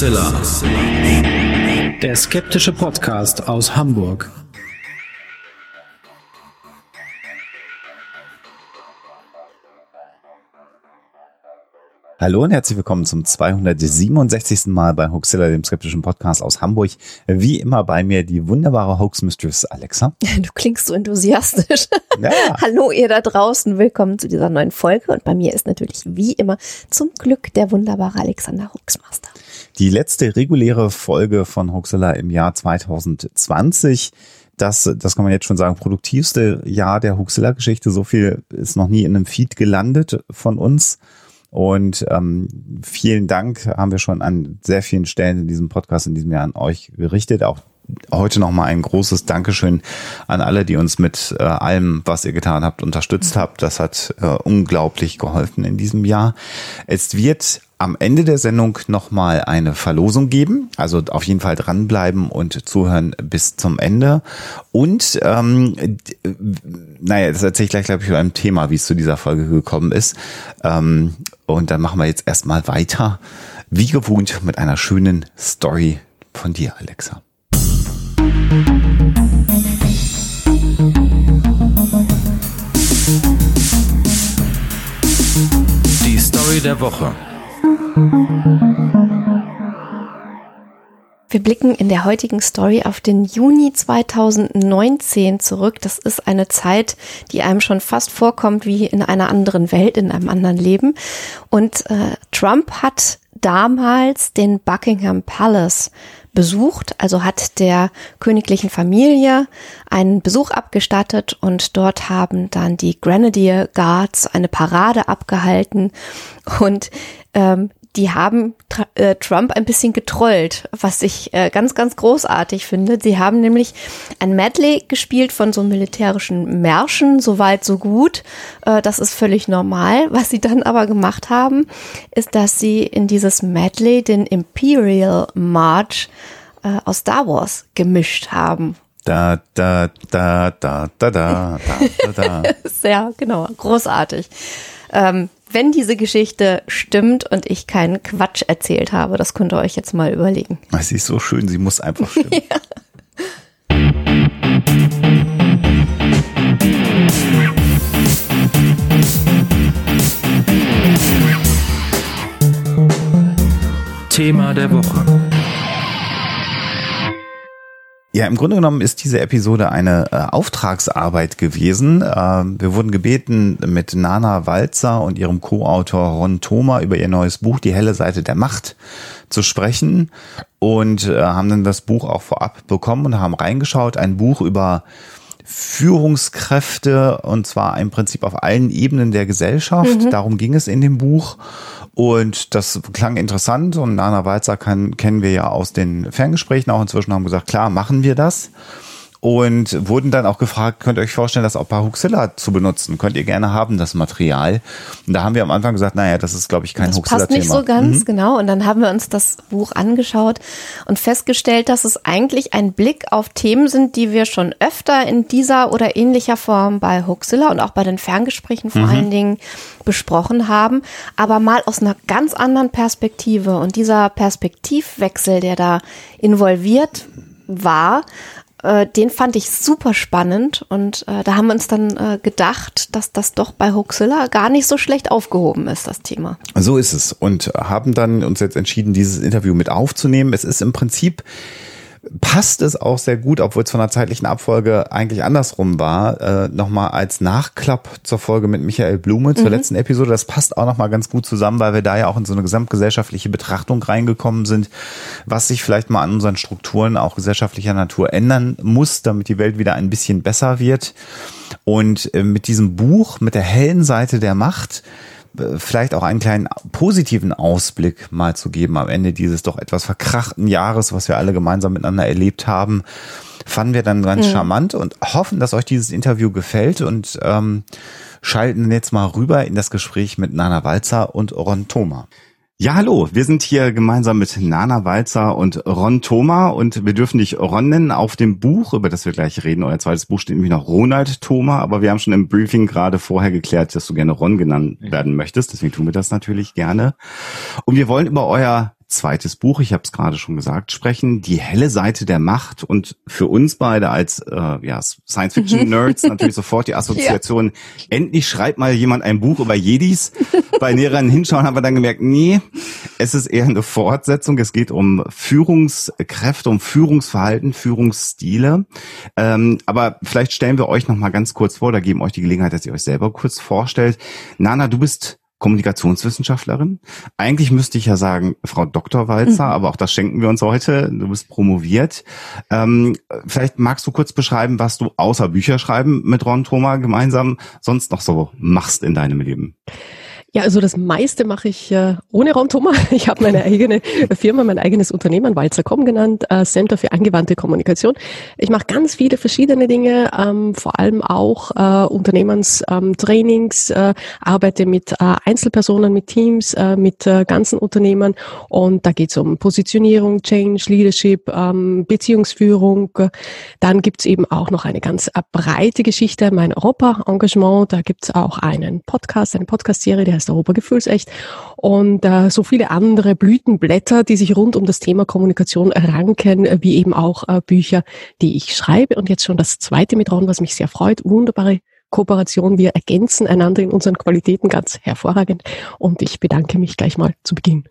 Huxilla. Der skeptische Podcast aus Hamburg. Hallo und herzlich willkommen zum 267. Mal bei Hoaxilla, dem skeptischen Podcast aus Hamburg. Wie immer bei mir die wunderbare Hoax Mistress Alexa. Du klingst so enthusiastisch. Ja. Hallo ihr da draußen, willkommen zu dieser neuen Folge und bei mir ist natürlich wie immer zum Glück der wunderbare Alexander Hoaxmaster. Die letzte reguläre Folge von Hoaxilla im Jahr 2020 das, das kann man jetzt schon sagen, produktivste Jahr der Huxilla-Geschichte. So viel ist noch nie in einem Feed gelandet von uns. Und ähm, vielen Dank haben wir schon an sehr vielen Stellen in diesem Podcast in diesem Jahr an euch gerichtet. Auch heute nochmal ein großes Dankeschön an alle, die uns mit äh, allem, was ihr getan habt, unterstützt habt. Das hat äh, unglaublich geholfen in diesem Jahr. Es wird am Ende der Sendung nochmal eine Verlosung geben. Also auf jeden Fall dranbleiben und zuhören bis zum Ende. Und ähm, naja, das erzähle ich gleich, glaube ich, beim Thema, wie es zu dieser Folge gekommen ist. Ähm, und dann machen wir jetzt erstmal weiter, wie gewohnt, mit einer schönen Story von dir, Alexa. Die Story der Woche. Wir blicken in der heutigen Story auf den Juni 2019 zurück. Das ist eine Zeit, die einem schon fast vorkommt wie in einer anderen Welt, in einem anderen Leben. Und äh, Trump hat damals den Buckingham Palace besucht, also hat der königlichen Familie einen Besuch abgestattet und dort haben dann die Grenadier Guards eine Parade abgehalten. Und ähm, die haben äh, Trump ein bisschen getrollt, was ich äh, ganz, ganz großartig finde. Sie haben nämlich ein Medley gespielt von so militärischen Märschen, so weit, so gut. Äh, das ist völlig normal. Was sie dann aber gemacht haben, ist, dass sie in dieses Medley den Imperial March äh, aus Star Wars gemischt haben. Da, da, da, da, da, da, da, da. Sehr, genau, großartig. Ähm, wenn diese Geschichte stimmt und ich keinen Quatsch erzählt habe, das könnt ihr euch jetzt mal überlegen. Sie ist so schön, sie muss einfach stimmen. ja. Thema der Woche. Ja, im Grunde genommen ist diese Episode eine äh, Auftragsarbeit gewesen. Äh, wir wurden gebeten, mit Nana Walzer und ihrem Co-Autor Ron Thoma über ihr neues Buch Die helle Seite der Macht zu sprechen und äh, haben dann das Buch auch vorab bekommen und haben reingeschaut. Ein Buch über Führungskräfte und zwar im Prinzip auf allen Ebenen der Gesellschaft. Mhm. Darum ging es in dem Buch. Und das klang interessant und Nana Walzer kann, kennen wir ja aus den Ferngesprächen auch inzwischen, haben gesagt, klar, machen wir das. Und wurden dann auch gefragt, könnt ihr euch vorstellen, das auch bei Huxilla zu benutzen? Könnt ihr gerne haben, das Material? Und da haben wir am Anfang gesagt, naja, das ist, glaube ich, kein Das Huxilla-Thema. passt nicht so ganz, Mhm. genau. Und dann haben wir uns das Buch angeschaut und festgestellt, dass es eigentlich ein Blick auf Themen sind, die wir schon öfter in dieser oder ähnlicher Form bei Huxilla und auch bei den Ferngesprächen vor allen Dingen besprochen haben, aber mal aus einer ganz anderen Perspektive. Und dieser Perspektivwechsel, der da involviert war, äh, den fand ich super spannend und äh, da haben wir uns dann äh, gedacht, dass das doch bei Huxilla gar nicht so schlecht aufgehoben ist, das Thema. So ist es. Und haben dann uns jetzt entschieden, dieses Interview mit aufzunehmen. Es ist im Prinzip passt es auch sehr gut, obwohl es von der zeitlichen Abfolge eigentlich andersrum war, äh, nochmal als Nachklapp zur Folge mit Michael Blume zur letzten Episode. Das passt auch nochmal ganz gut zusammen, weil wir da ja auch in so eine gesamtgesellschaftliche Betrachtung reingekommen sind, was sich vielleicht mal an unseren Strukturen auch gesellschaftlicher Natur ändern muss, damit die Welt wieder ein bisschen besser wird. Und äh, mit diesem Buch, mit der hellen Seite der Macht, vielleicht auch einen kleinen positiven Ausblick mal zu geben am Ende dieses doch etwas verkrachten Jahres, was wir alle gemeinsam miteinander erlebt haben, fanden wir dann ganz charmant und hoffen, dass euch dieses Interview gefällt und ähm, schalten jetzt mal rüber in das Gespräch mit Nana Walzer und Ron Thoma. Ja, hallo, wir sind hier gemeinsam mit Nana Walzer und Ron Thoma und wir dürfen dich Ron nennen auf dem Buch, über das wir gleich reden. Euer zweites Buch steht nämlich noch Ronald Thoma, aber wir haben schon im Briefing gerade vorher geklärt, dass du gerne Ron genannt werden möchtest, deswegen tun wir das natürlich gerne. Und wir wollen über euer zweites Buch, ich habe es gerade schon gesagt, sprechen, Die helle Seite der Macht. Und für uns beide als äh, ja, Science-Fiction-Nerds natürlich sofort die Assoziation, ja. endlich schreibt mal jemand ein Buch über Jedis. Bei näheren Hinschauen haben wir dann gemerkt, nee, es ist eher eine Fortsetzung. Es geht um Führungskräfte, um Führungsverhalten, Führungsstile. Ähm, aber vielleicht stellen wir euch noch mal ganz kurz vor, da geben euch die Gelegenheit, dass ihr euch selber kurz vorstellt. Nana, du bist Kommunikationswissenschaftlerin. Eigentlich müsste ich ja sagen, Frau Dr. Walzer, mhm. aber auch das schenken wir uns heute. Du bist promoviert. Ähm, vielleicht magst du kurz beschreiben, was du außer Bücher schreiben mit Ron Thoma gemeinsam sonst noch so machst in deinem Leben. Ja, also das meiste mache ich äh, ohne Raumtoma. Ich habe meine eigene Firma, mein eigenes Unternehmen, Walzer.com genannt, äh, Center für angewandte Kommunikation. Ich mache ganz viele verschiedene Dinge, ähm, vor allem auch äh, Unternehmenstrainings, ähm, äh, arbeite mit äh, Einzelpersonen, mit Teams, äh, mit äh, ganzen Unternehmen und da geht es um Positionierung, Change, Leadership, ähm, Beziehungsführung. Dann gibt's eben auch noch eine ganz äh, breite Geschichte, mein Europa-Engagement. Da gibt's auch einen Podcast, eine Podcast-Serie, heißt Europa Gefühlsecht und äh, so viele andere Blütenblätter, die sich rund um das Thema Kommunikation ranken, wie eben auch äh, Bücher, die ich schreibe. Und jetzt schon das zweite mit Ron, was mich sehr freut. Wunderbare Kooperation. Wir ergänzen einander in unseren Qualitäten ganz hervorragend. Und ich bedanke mich gleich mal zu Beginn.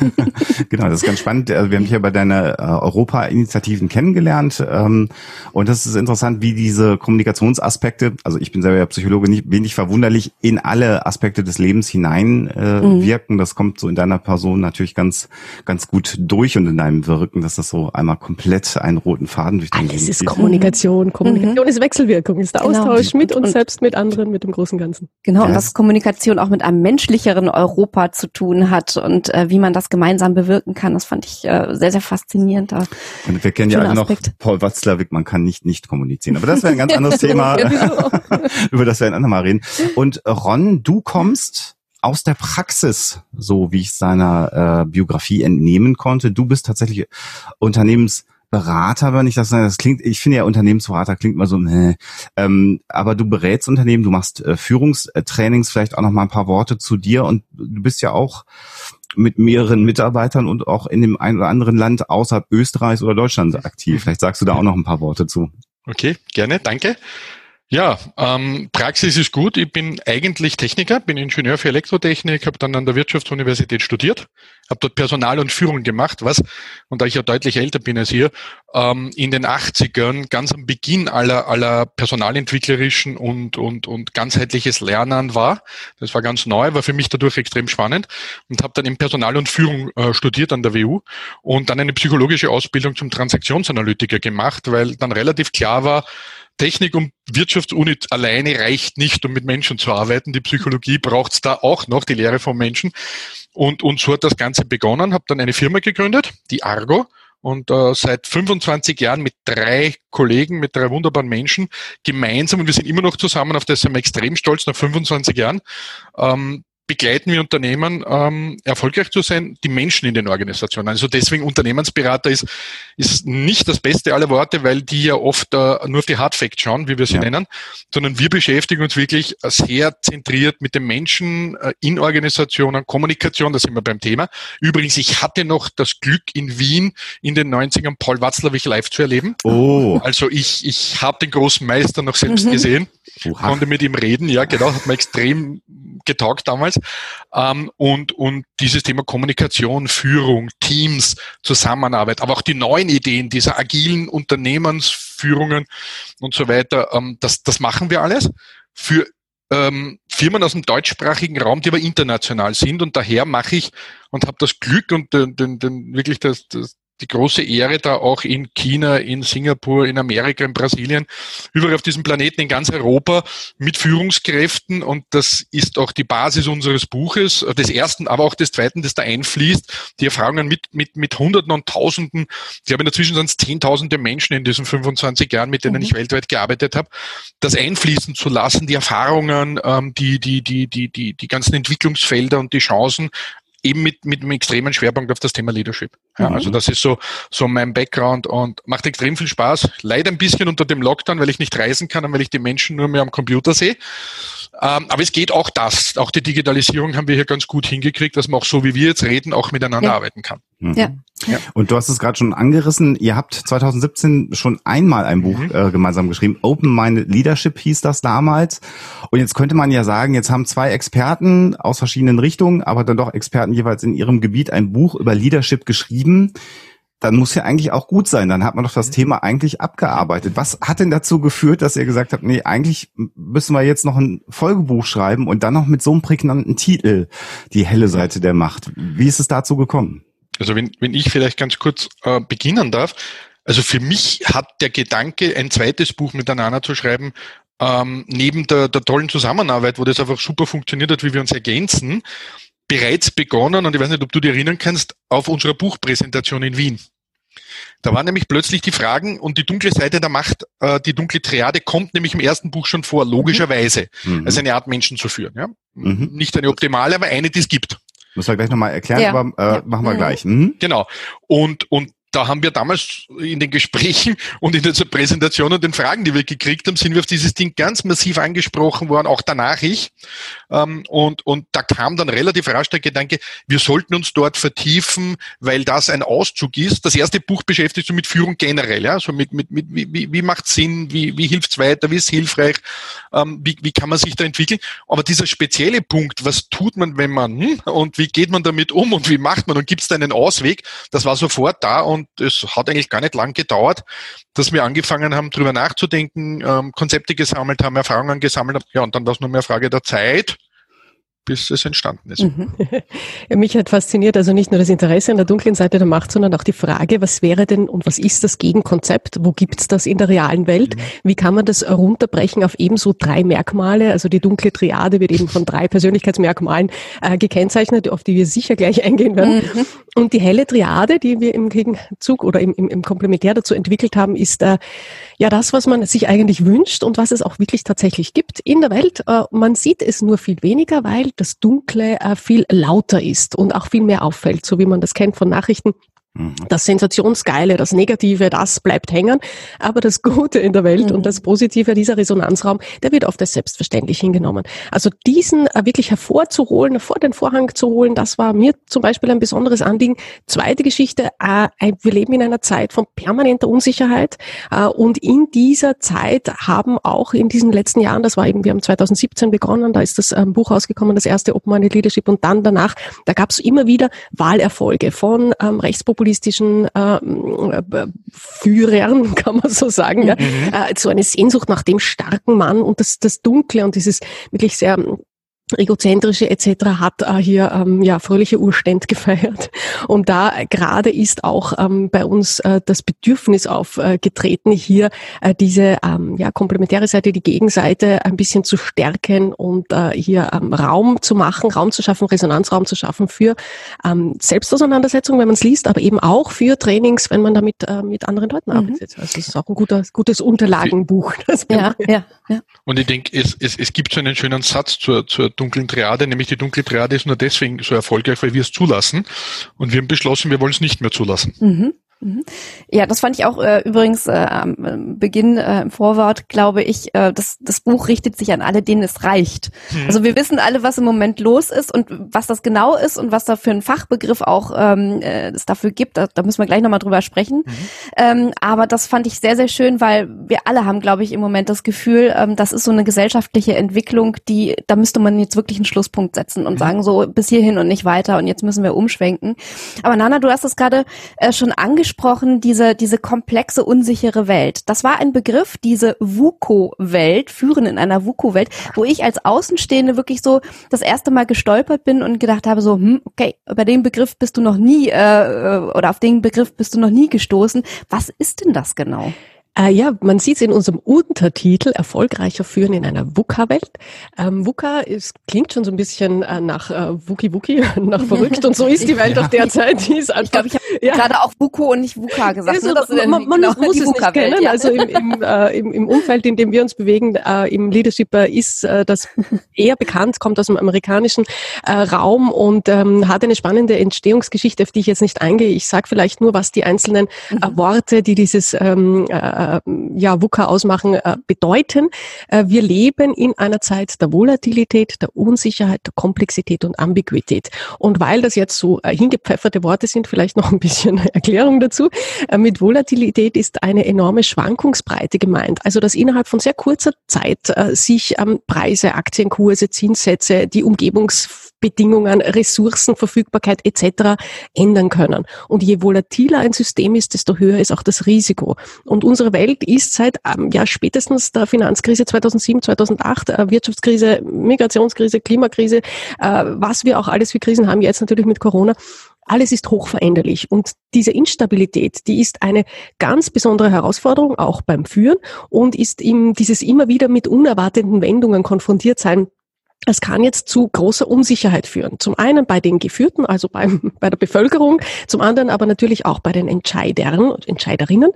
genau, das ist ganz spannend. Also wir haben dich ja bei deiner äh, Europa-Initiativen kennengelernt. Ähm, und das ist interessant, wie diese Kommunikationsaspekte, also ich bin selber ja Psychologe, nicht wenig verwunderlich, in alle Aspekte des Lebens hineinwirken. Äh, mhm. Das kommt so in deiner Person natürlich ganz, ganz gut durch und in deinem Wirken, dass das so einmal komplett einen roten Faden durch den Alles ist Kommunikation. Kommunikation mhm. ist Wechselwirkung, ist der genau. Austausch mit und, selbst mit anderen, mit dem großen Ganzen. Genau, und was Kommunikation auch mit einem menschlicheren Europa zu tun hat und äh, wie man das gemeinsam bewirken kann, das fand ich äh, sehr, sehr faszinierend. Da. Und wir kennen ja alle noch Paul Watzlawick, man kann nicht nicht kommunizieren. Aber das wäre ein ganz anderes Thema, über das wir ein andermal reden. Und Ron, du kommst aus der Praxis, so wie ich seiner äh, Biografie entnehmen konnte. Du bist tatsächlich Unternehmens Berater, wenn ich das sage, das klingt, ich finde ja Unternehmensberater klingt mal so, nee. ähm, aber du berätst Unternehmen, du machst äh, Führungstrainings, vielleicht auch noch mal ein paar Worte zu dir und du bist ja auch mit mehreren Mitarbeitern und auch in dem einen oder anderen Land außerhalb Österreichs oder Deutschlands aktiv. Vielleicht sagst du da auch noch ein paar Worte zu. Okay, gerne, danke. Ja, ähm, Praxis ist gut. Ich bin eigentlich Techniker, bin Ingenieur für Elektrotechnik, habe dann an der Wirtschaftsuniversität studiert, habe dort Personal und Führung gemacht, was, und da ich ja deutlich älter bin als ihr, ähm, in den 80ern ganz am Beginn aller, aller personalentwicklerischen und, und, und ganzheitliches Lernen war. Das war ganz neu, war für mich dadurch extrem spannend und habe dann in Personal und Führung äh, studiert an der WU und dann eine psychologische Ausbildung zum Transaktionsanalytiker gemacht, weil dann relativ klar war, Technik und Wirtschaftsuni alleine reicht nicht, um mit Menschen zu arbeiten. Die Psychologie braucht es da auch noch, die Lehre von Menschen. Und, und so hat das Ganze begonnen, habe dann eine Firma gegründet, die Argo, und äh, seit 25 Jahren mit drei Kollegen, mit drei wunderbaren Menschen gemeinsam, und wir sind immer noch zusammen, auf das sind wir extrem stolz nach 25 Jahren, ähm, begleiten wir Unternehmen, ähm, erfolgreich zu sein, die Menschen in den Organisationen. Also deswegen Unternehmensberater ist, ist nicht das beste aller Worte, weil die ja oft äh, nur auf die Hard Facts schauen, wie wir sie ja. nennen, sondern wir beschäftigen uns wirklich sehr zentriert mit den Menschen äh, in Organisationen, Kommunikation, da sind wir beim Thema. Übrigens, ich hatte noch das Glück in Wien in den 90ern Paul Watzlawick live zu erleben. Oh. Also ich, ich habe den großen Meister noch selbst mhm. gesehen, Oha. konnte mit ihm reden, ja genau, hat mir extrem getaugt damals. Ähm, und, und dieses Thema Kommunikation, Führung, Teams, Zusammenarbeit, aber auch die neuen Ideen dieser agilen Unternehmensführungen und so weiter, ähm, das, das machen wir alles für ähm, Firmen aus dem deutschsprachigen Raum, die aber international sind. Und daher mache ich und habe das Glück und den, den, den, wirklich das, das, die große Ehre, da auch in China, in Singapur, in Amerika, in Brasilien, überall auf diesem Planeten, in ganz Europa mit Führungskräften. Und das ist auch die Basis unseres Buches, des ersten, aber auch des zweiten, das da einfließt. Die Erfahrungen mit, mit, mit Hunderten und Tausenden, ich habe inzwischen sonst Zehntausende Menschen in diesen 25 Jahren, mit denen mhm. ich weltweit gearbeitet habe, das einfließen zu lassen, die Erfahrungen, ähm, die, die, die, die, die, die ganzen Entwicklungsfelder und die Chancen eben mit, mit einem extremen Schwerpunkt auf das Thema Leadership. Ja, mhm. Also das ist so, so mein Background und macht extrem viel Spaß. Leider ein bisschen unter dem Lockdown, weil ich nicht reisen kann und weil ich die Menschen nur mehr am Computer sehe. Ähm, aber es geht auch das. Auch die Digitalisierung haben wir hier ganz gut hingekriegt, dass man auch so, wie wir jetzt reden, auch miteinander ja. arbeiten kann. Mhm. Ja. ja. Und du hast es gerade schon angerissen. Ihr habt 2017 schon einmal ein Buch mhm. äh, gemeinsam geschrieben. Open Minded Leadership hieß das damals. Und jetzt könnte man ja sagen, jetzt haben zwei Experten aus verschiedenen Richtungen, aber dann doch Experten jeweils in ihrem Gebiet ein Buch über Leadership geschrieben dann muss ja eigentlich auch gut sein. Dann hat man doch das Thema eigentlich abgearbeitet. Was hat denn dazu geführt, dass ihr gesagt habt, nee, eigentlich müssen wir jetzt noch ein Folgebuch schreiben und dann noch mit so einem prägnanten Titel, die helle Seite der Macht. Wie ist es dazu gekommen? Also wenn, wenn ich vielleicht ganz kurz äh, beginnen darf. Also für mich hat der Gedanke, ein zweites Buch miteinander zu schreiben, ähm, neben der, der tollen Zusammenarbeit, wo das einfach super funktioniert hat, wie wir uns ergänzen, bereits begonnen, und ich weiß nicht, ob du dich erinnern kannst, auf unserer Buchpräsentation in Wien. Da waren nämlich plötzlich die Fragen und die dunkle Seite der Macht, äh, die dunkle Triade kommt nämlich im ersten Buch schon vor, logischerweise, mhm. als eine Art Menschen zu führen. Ja? Mhm. Nicht eine optimale, aber eine, die es gibt. Muss wir gleich nochmal erklären, ja. aber äh, ja. machen wir mhm. gleich. Mhm. Genau. Und, und da haben wir damals in den Gesprächen und in der Präsentation und den Fragen, die wir gekriegt haben, sind wir auf dieses Ding ganz massiv angesprochen worden, auch danach ich. Ähm, und, und da kam dann relativ rasch der Gedanke, wir sollten uns dort vertiefen, weil das ein Auszug ist. Das erste Buch beschäftigt sich mit Führung generell, ja, so mit, mit, mit wie, wie macht Sinn, wie, wie hilft's weiter, wie ist hilfreich, ähm, wie, wie kann man sich da entwickeln. Aber dieser spezielle Punkt, was tut man, wenn man hm, und wie geht man damit um und wie macht man und gibt es da einen Ausweg, das war sofort da und es hat eigentlich gar nicht lang gedauert, dass wir angefangen haben, drüber nachzudenken, ähm, Konzepte gesammelt haben, Erfahrungen gesammelt haben. Ja, und dann war es nur mehr Frage der Zeit bis es entstanden ist. Mhm. Ja, mich hat fasziniert also nicht nur das Interesse an der dunklen Seite der Macht, sondern auch die Frage, was wäre denn und was ist das Gegenkonzept? Wo gibt's das in der realen Welt? Mhm. Wie kann man das runterbrechen auf ebenso drei Merkmale? Also die dunkle Triade wird eben von drei Persönlichkeitsmerkmalen äh, gekennzeichnet, auf die wir sicher gleich eingehen werden. Mhm. Und die helle Triade, die wir im Gegenzug oder im, im, im Komplementär dazu entwickelt haben, ist äh, ja das, was man sich eigentlich wünscht und was es auch wirklich tatsächlich gibt in der Welt. Äh, man sieht es nur viel weniger, weil das Dunkle äh, viel lauter ist und auch viel mehr auffällt, so wie man das kennt von Nachrichten. Mhm. Das Sensationsgeile, das Negative, das bleibt hängen. Aber das Gute in der Welt mhm. und das Positive, dieser Resonanzraum, der wird oft als selbstverständlich hingenommen. Also diesen äh, wirklich hervorzuholen, vor den Vorhang zu holen, das war mir zum Beispiel ein besonderes Anliegen. Zweite Geschichte, äh, wir leben in einer Zeit von permanenter Unsicherheit. Äh, und in dieser Zeit haben auch in diesen letzten Jahren, das war eben, wir haben 2017 begonnen, da ist das ähm, Buch rausgekommen, das erste Open Minded Leadership und dann danach, da gab es immer wieder Wahlerfolge von ähm, Rechtspopulisten populistischen äh, Führern, kann man so sagen, ja, mhm. äh, so eine Sehnsucht nach dem starken Mann und das, das Dunkle und dieses wirklich sehr egozentrische etc. hat äh, hier ähm, ja fröhliche Urständ gefeiert und da gerade ist auch ähm, bei uns äh, das Bedürfnis aufgetreten, äh, hier äh, diese ähm, ja komplementäre Seite, die Gegenseite ein bisschen zu stärken und äh, hier ähm, Raum zu machen, Raum zu schaffen, Resonanzraum zu schaffen für ähm, Selbstauseinandersetzung, wenn man es liest, aber eben auch für Trainings, wenn man damit äh, mit anderen Leuten mhm. arbeitet. Also es ist auch ein guter, gutes Unterlagenbuch. ja, ja, ja. Und ich denke, es, es, es gibt so einen schönen Satz zur, zur dunklen Triade, nämlich die dunkle Triade ist nur deswegen so erfolgreich, weil wir es zulassen. Und wir haben beschlossen, wir wollen es nicht mehr zulassen. Mhm. Mhm. Ja, das fand ich auch äh, übrigens äh, am äh, Beginn äh, im Vorwort, glaube ich, äh, das, das Buch richtet sich an alle, denen es reicht. Mhm. Also wir wissen alle, was im Moment los ist und was das genau ist und was da für ein Fachbegriff auch ähm, äh, es dafür gibt. Da, da müssen wir gleich nochmal drüber sprechen. Mhm. Ähm, aber das fand ich sehr, sehr schön, weil wir alle haben, glaube ich, im Moment das Gefühl, ähm, das ist so eine gesellschaftliche Entwicklung, die, da müsste man jetzt wirklich einen Schlusspunkt setzen und mhm. sagen, so bis hierhin und nicht weiter und jetzt müssen wir umschwenken. Aber Nana, du hast es gerade äh, schon angesprochen, angesprochen, diese, diese komplexe, unsichere Welt. Das war ein Begriff, diese VUCO-Welt, Führen in einer VUCO-Welt, wo ich als Außenstehende wirklich so das erste Mal gestolpert bin und gedacht habe, so, hm, okay, über den Begriff bist du noch nie, äh, oder auf den Begriff bist du noch nie gestoßen. Was ist denn das genau? Äh, ja, man sieht es in unserem Untertitel Erfolgreicher führen in einer VUCA-Welt. Ähm, VUCA ist, klingt schon so ein bisschen äh, nach äh, Wuki Wuki, nach verrückt und so ist die Welt ja. auch derzeit. Die ist einfach, ich glaube, ich habe ja. gerade auch VUCO und nicht VUCA gesagt. Ne? Also, man, man genau muss es nicht kennen. Ja. Also im, im, äh, im, im Umfeld, in dem wir uns bewegen, äh, im Leadership äh, ist äh, das eher bekannt, kommt aus dem amerikanischen Raum und ähm, hat eine spannende Entstehungsgeschichte, auf die ich jetzt nicht eingehe. Ich sage vielleicht nur, was die einzelnen mhm. Worte, die dieses ähm, äh, ja, VUCA ausmachen, äh, bedeuten. Äh, wir leben in einer Zeit der Volatilität, der Unsicherheit, der Komplexität und Ambiguität. Und weil das jetzt so äh, hingepfefferte Worte sind, vielleicht noch ein bisschen Erklärung dazu. Äh, mit Volatilität ist eine enorme Schwankungsbreite gemeint. Also dass innerhalb von sehr kurzer Zeit äh, sich ähm, Preise, Aktienkurse, Zinssätze, die Umgebungsbedingungen, Ressourcen, Verfügbarkeit etc. ändern können. Und je volatiler ein System ist, desto höher ist auch das Risiko. Und unsere Welt ist seit ähm, ja spätestens der Finanzkrise 2007, 2008, äh, Wirtschaftskrise, Migrationskrise, Klimakrise, äh, was wir auch alles für Krisen haben, jetzt natürlich mit Corona, alles ist hochveränderlich und diese Instabilität, die ist eine ganz besondere Herausforderung auch beim Führen und ist ihm dieses immer wieder mit unerwarteten Wendungen konfrontiert sein es kann jetzt zu großer Unsicherheit führen. Zum einen bei den Geführten, also beim, bei der Bevölkerung, zum anderen aber natürlich auch bei den Entscheidern und Entscheiderinnen.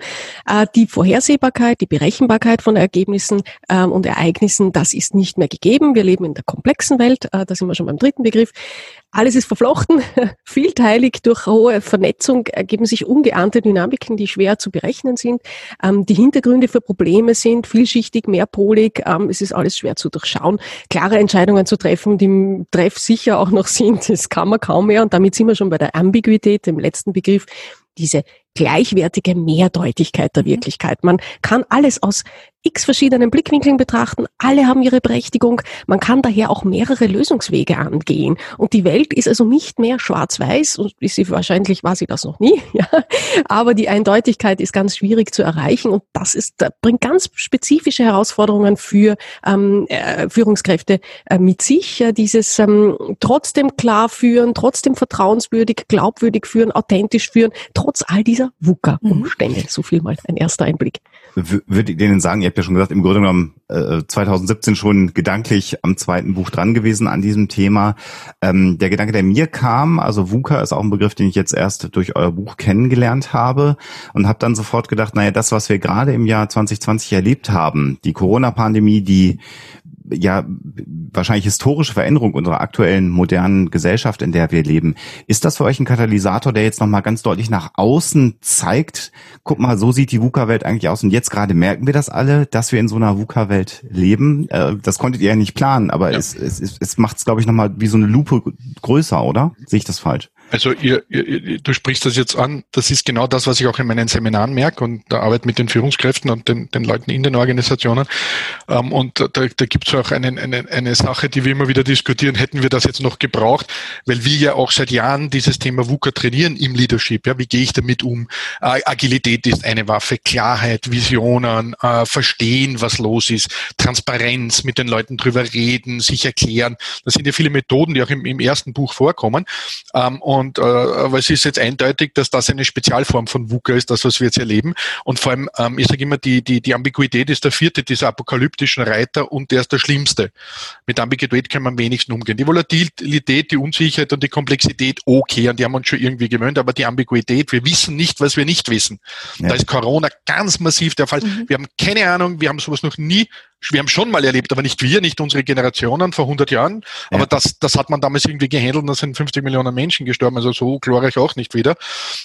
Äh, die Vorhersehbarkeit, die Berechenbarkeit von Ergebnissen ähm, und Ereignissen, das ist nicht mehr gegeben. Wir leben in der komplexen Welt, äh, da sind wir schon beim dritten Begriff. Alles ist verflochten, vielteilig durch hohe Vernetzung ergeben sich ungeahnte Dynamiken, die schwer zu berechnen sind. Ähm, die Hintergründe für Probleme sind vielschichtig, mehrpolig. Ähm, es ist alles schwer zu durchschauen. Klare Entscheidungen zu treffen, die treffsicher auch noch sind, das kann man kaum mehr. Und damit sind wir schon bei der Ambiguität, dem letzten Begriff diese gleichwertige Mehrdeutigkeit der mhm. Wirklichkeit. Man kann alles aus x verschiedenen Blickwinkeln betrachten. Alle haben ihre Berechtigung. Man kann daher auch mehrere Lösungswege angehen. Und die Welt ist also nicht mehr schwarz-weiß und ist sie wahrscheinlich war sie das noch nie. Ja. Aber die Eindeutigkeit ist ganz schwierig zu erreichen und das ist bringt ganz spezifische Herausforderungen für ähm, äh, Führungskräfte äh, mit sich. Äh, dieses ähm, trotzdem klar führen, trotzdem vertrauenswürdig, glaubwürdig führen, authentisch führen, trotz all dieser VUCA-Umstände. Mhm. So viel mal ein erster Einblick. Würde ich denen sagen, ihr habt ja schon gesagt, im Grunde genommen äh, 2017 schon gedanklich am zweiten Buch dran gewesen an diesem Thema. Ähm, der Gedanke, der mir kam, also VUCA ist auch ein Begriff, den ich jetzt erst durch euer Buch kennengelernt habe und habe dann sofort gedacht, naja, das, was wir gerade im Jahr 2020 erlebt haben, die Corona-Pandemie, die ja wahrscheinlich historische Veränderung unserer aktuellen modernen Gesellschaft, in der wir leben. Ist das für euch ein Katalysator, der jetzt nochmal ganz deutlich nach außen zeigt, guck mal, so sieht die VUCA-Welt eigentlich aus und jetzt gerade merken wir das alle, dass wir in so einer VUCA-Welt leben. Äh, das konntet ihr ja nicht planen, aber ja. es, es, es macht es, glaube ich, nochmal wie so eine Lupe größer, oder? Sehe ich das falsch? Also ihr, ihr, du sprichst das jetzt an, das ist genau das, was ich auch in meinen Seminaren merke und da arbeite mit den Führungskräften und den, den Leuten in den Organisationen. Ähm, und da, da gibt es auch einen, eine, eine Sache, die wir immer wieder diskutieren, hätten wir das jetzt noch gebraucht, weil wir ja auch seit Jahren dieses Thema VUCA trainieren im Leadership. Ja, wie gehe ich damit um? Agilität ist eine Waffe, Klarheit, Visionen, äh, verstehen, was los ist, Transparenz, mit den Leuten drüber reden, sich erklären. Das sind ja viele Methoden, die auch im, im ersten Buch vorkommen. Ähm, und äh, aber es ist jetzt eindeutig, dass das eine Spezialform von VUCA ist, das, was wir jetzt erleben. Und vor allem, ähm, ich sage immer, die, die, die Ambiguität ist der vierte dieser apokalyptischen Reiter und der ist der schlimmste. Mit Ambiguität kann man am wenigsten umgehen. Die Volatilität, die Unsicherheit und die Komplexität, okay, an die haben wir uns schon irgendwie gewöhnt, aber die Ambiguität, wir wissen nicht, was wir nicht wissen. Ja. Da ist Corona ganz massiv der Fall. Mhm. Wir haben keine Ahnung, wir haben sowas noch nie wir haben schon mal erlebt, aber nicht wir, nicht unsere Generationen vor 100 Jahren. Ja. Aber das, das hat man damals irgendwie gehandelt und da sind 50 Millionen Menschen gestorben, also so glorreich auch nicht wieder.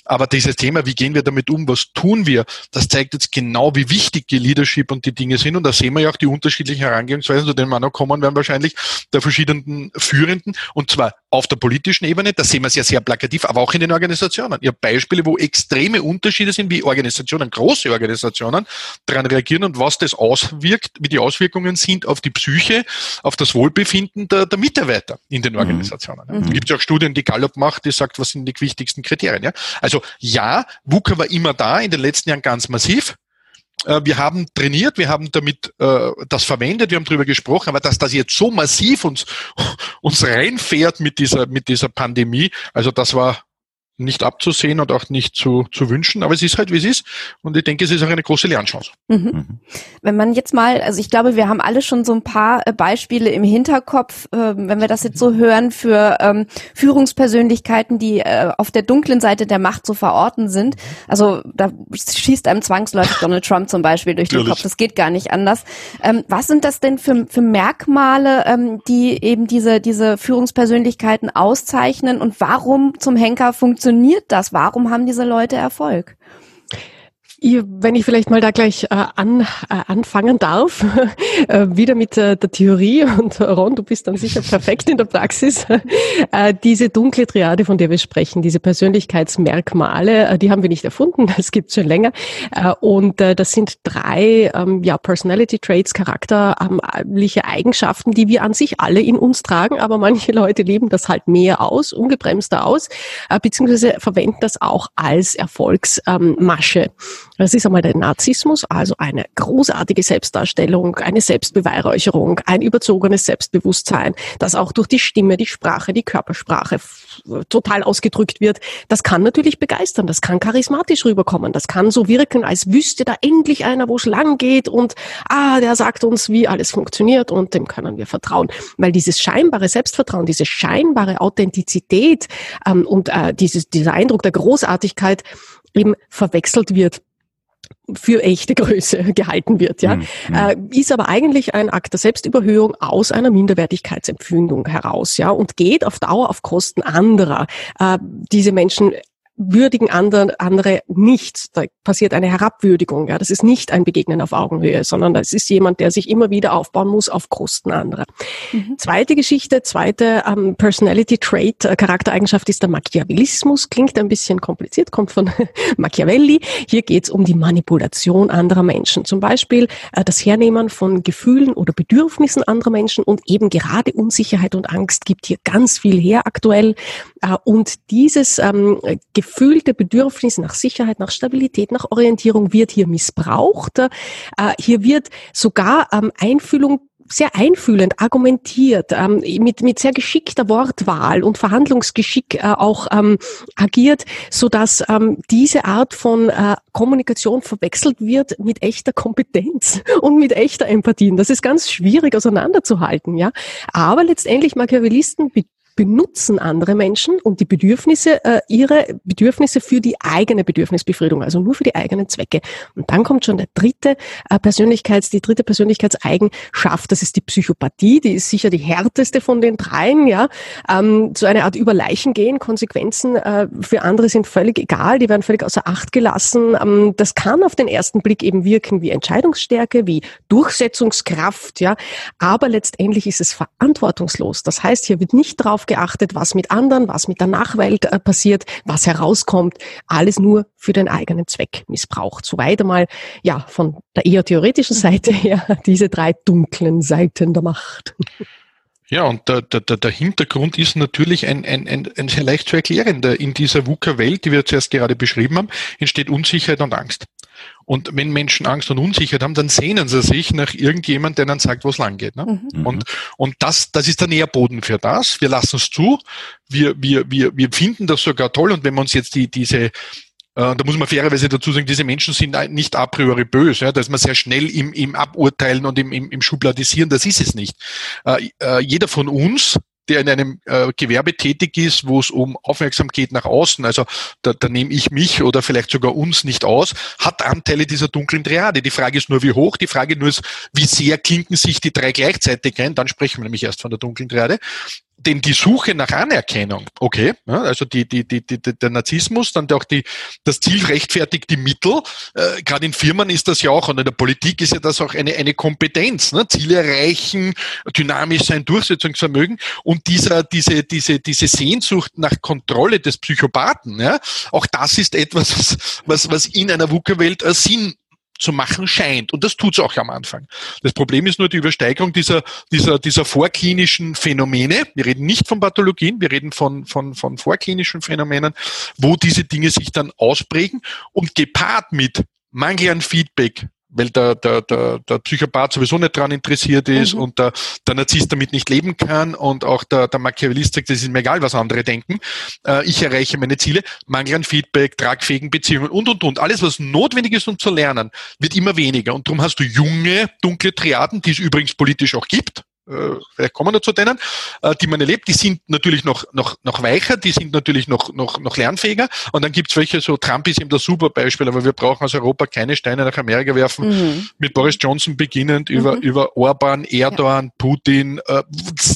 Aber dieses Thema, wie gehen wir damit um, was tun wir, das zeigt jetzt genau, wie wichtig die Leadership und die Dinge sind. Und da sehen wir ja auch die unterschiedlichen Herangehensweisen, zu denen wir noch kommen werden wahrscheinlich, der verschiedenen Führenden. Und zwar auf der politischen Ebene, da sehen wir es ja sehr plakativ, aber auch in den Organisationen. Ihr habt Beispiele, wo extreme Unterschiede sind, wie Organisationen, große Organisationen daran reagieren und was das auswirkt, wie die Auswirkungen sind auf die Psyche, auf das Wohlbefinden der, der Mitarbeiter in den mhm. Organisationen. Mhm. Da gibt es auch Studien, die Gallup macht, die sagt, was sind die wichtigsten Kriterien. Ja? Also ja, VUCA war immer da, in den letzten Jahren ganz massiv. Äh, wir haben trainiert, wir haben damit äh, das verwendet, wir haben darüber gesprochen, aber dass das jetzt so massiv uns, uns reinfährt mit dieser, mit dieser Pandemie, also das war nicht abzusehen und auch nicht zu, zu wünschen, aber es ist halt, wie es ist. Und ich denke, es ist auch eine große Lernchance. Mhm. Wenn man jetzt mal, also ich glaube, wir haben alle schon so ein paar äh, Beispiele im Hinterkopf, äh, wenn wir das jetzt so hören, für ähm, Führungspersönlichkeiten, die äh, auf der dunklen Seite der Macht zu verorten sind. Also da schießt einem zwangsläufig Donald Trump zum Beispiel durch den Kopf. Das geht gar nicht anders. Ähm, was sind das denn für, für Merkmale, ähm, die eben diese, diese Führungspersönlichkeiten auszeichnen und warum zum Henker funktioniert das? Warum haben diese Leute Erfolg? Ihr, wenn ich vielleicht mal da gleich äh, an, äh, anfangen darf, äh, wieder mit äh, der Theorie und Ron, du bist dann sicher perfekt in der Praxis. Äh, diese dunkle Triade, von der wir sprechen, diese Persönlichkeitsmerkmale, äh, die haben wir nicht erfunden, das gibt schon länger. Äh, und äh, das sind drei ähm, ja, Personality Traits, charakterliche Eigenschaften, die wir an sich alle in uns tragen, aber manche Leute leben das halt mehr aus, ungebremster aus, äh, beziehungsweise verwenden das auch als Erfolgsmasche. Das ist einmal der Narzissmus, also eine großartige Selbstdarstellung, eine Selbstbeweihräucherung, ein überzogenes Selbstbewusstsein, das auch durch die Stimme, die Sprache, die Körpersprache total ausgedrückt wird. Das kann natürlich begeistern, das kann charismatisch rüberkommen, das kann so wirken, als wüsste da endlich einer, wo es lang geht und ah, der sagt uns, wie alles funktioniert und dem können wir vertrauen. Weil dieses scheinbare Selbstvertrauen, diese scheinbare Authentizität ähm, und äh, dieses, dieser Eindruck der Großartigkeit eben verwechselt wird für echte Größe gehalten wird, ja, mhm. äh, ist aber eigentlich ein Akt der Selbstüberhöhung aus einer Minderwertigkeitsempfindung heraus, ja, und geht auf Dauer auf Kosten anderer. Äh, diese Menschen würdigen andere, andere nicht. Da passiert eine Herabwürdigung. Ja, das ist nicht ein Begegnen auf Augenhöhe, sondern das ist jemand, der sich immer wieder aufbauen muss auf Kosten anderer. Mhm. Zweite Geschichte, zweite ähm, Personality Trait, äh, Charaktereigenschaft ist der Machiavellismus. Klingt ein bisschen kompliziert, kommt von Machiavelli. Hier geht es um die Manipulation anderer Menschen. Zum Beispiel äh, das Hernehmen von Gefühlen oder Bedürfnissen anderer Menschen und eben gerade Unsicherheit und Angst gibt hier ganz viel her aktuell. Äh, und dieses ähm, gefühlte Bedürfnis nach Sicherheit, nach Stabilität, nach Orientierung wird hier missbraucht. Äh, hier wird sogar ähm, Einfühlung sehr einfühlend argumentiert, ähm, mit, mit sehr geschickter Wortwahl und Verhandlungsgeschick äh, auch ähm, agiert, so dass ähm, diese Art von äh, Kommunikation verwechselt wird mit echter Kompetenz und mit echter Empathie. Das ist ganz schwierig auseinanderzuhalten, ja. Aber letztendlich Machiavellisten benutzen andere Menschen und die Bedürfnisse, äh, ihre Bedürfnisse für die eigene Bedürfnisbefriedigung, also nur für die eigenen Zwecke. Und dann kommt schon der dritte äh, Persönlichkeits, die dritte Persönlichkeitseigenschaft, das ist die Psychopathie, die ist sicher die härteste von den dreien, ja. Ähm, so eine Art Überleichen gehen, Konsequenzen äh, für andere sind völlig egal, die werden völlig außer Acht gelassen. Ähm, das kann auf den ersten Blick eben wirken wie Entscheidungsstärke, wie Durchsetzungskraft, ja. Aber letztendlich ist es verantwortungslos. Das heißt, hier wird nicht darauf geachtet, was mit anderen, was mit der Nachwelt äh, passiert, was herauskommt. Alles nur für den eigenen Zweck missbraucht. Soweit einmal, ja, von der eher theoretischen Seite her, diese drei dunklen Seiten der Macht. Ja, und der, der, der Hintergrund ist natürlich ein, ein, ein, ein sehr leicht zu erklärender. In dieser VUCA-Welt, die wir zuerst gerade beschrieben haben, entsteht Unsicherheit und Angst. Und wenn Menschen Angst und Unsicherheit haben, dann sehnen sie sich nach irgendjemand, der dann sagt, wo es lang geht. Ne? Mhm. Und, und das, das ist der Nährboden für das. Wir lassen es zu. Wir, wir, wir, wir finden das sogar toll. Und wenn wir uns jetzt die, diese, da muss man fairerweise dazu sagen, diese Menschen sind nicht a priori böse. Ja, da ist man sehr schnell im, im Aburteilen und im, im, im Schubladisieren. Das ist es nicht. Äh, äh, jeder von uns der in einem äh, Gewerbe tätig ist, wo es um Aufmerksamkeit nach außen, also da, da nehme ich mich oder vielleicht sogar uns nicht aus, hat Anteile dieser dunklen Triade. Die Frage ist nur, wie hoch, die Frage nur ist, wie sehr klinken sich die drei gleichzeitig ein, dann sprechen wir nämlich erst von der dunklen Triade denn die Suche nach Anerkennung, okay, ja, also die, die, die, die, der Narzissmus, dann auch die, das Ziel rechtfertigt die Mittel. Äh, Gerade in Firmen ist das ja auch, und in der Politik ist ja das auch eine, eine Kompetenz, ne? Ziele erreichen, dynamisch sein, Durchsetzungsvermögen und dieser, diese, diese, diese Sehnsucht nach Kontrolle des Psychopathen, ja, auch das ist etwas, was, was in einer VUCA-Welt Sinn zu machen scheint. Und das tut es auch am Anfang. Das Problem ist nur die Übersteigerung dieser, dieser, dieser vorklinischen Phänomene. Wir reden nicht von Pathologien, wir reden von, von, von vorklinischen Phänomenen, wo diese Dinge sich dann ausprägen und gepaart mit Mangel an Feedback, weil der, der, der, der Psychopath sowieso nicht dran interessiert ist mhm. und der, der Narzisst damit nicht leben kann und auch der, der Machiavellist sagt, es ist mir egal, was andere denken. Äh, ich erreiche meine Ziele. Mangel an Feedback, tragfähigen Beziehungen und, und, und. Alles, was notwendig ist, um zu lernen, wird immer weniger. Und darum hast du junge, dunkle Triaden, die es übrigens politisch auch gibt. Äh, vielleicht kommen wir zu denen, äh, die man erlebt, die sind natürlich noch, noch, noch weicher, die sind natürlich noch, noch, noch lernfähiger. Und dann gibt's welche, so Trump ist eben das super Beispiel, aber wir brauchen aus Europa keine Steine nach Amerika werfen, mhm. mit Boris Johnson beginnend, über, mhm. über Orban, Erdogan, ja. Putin, äh,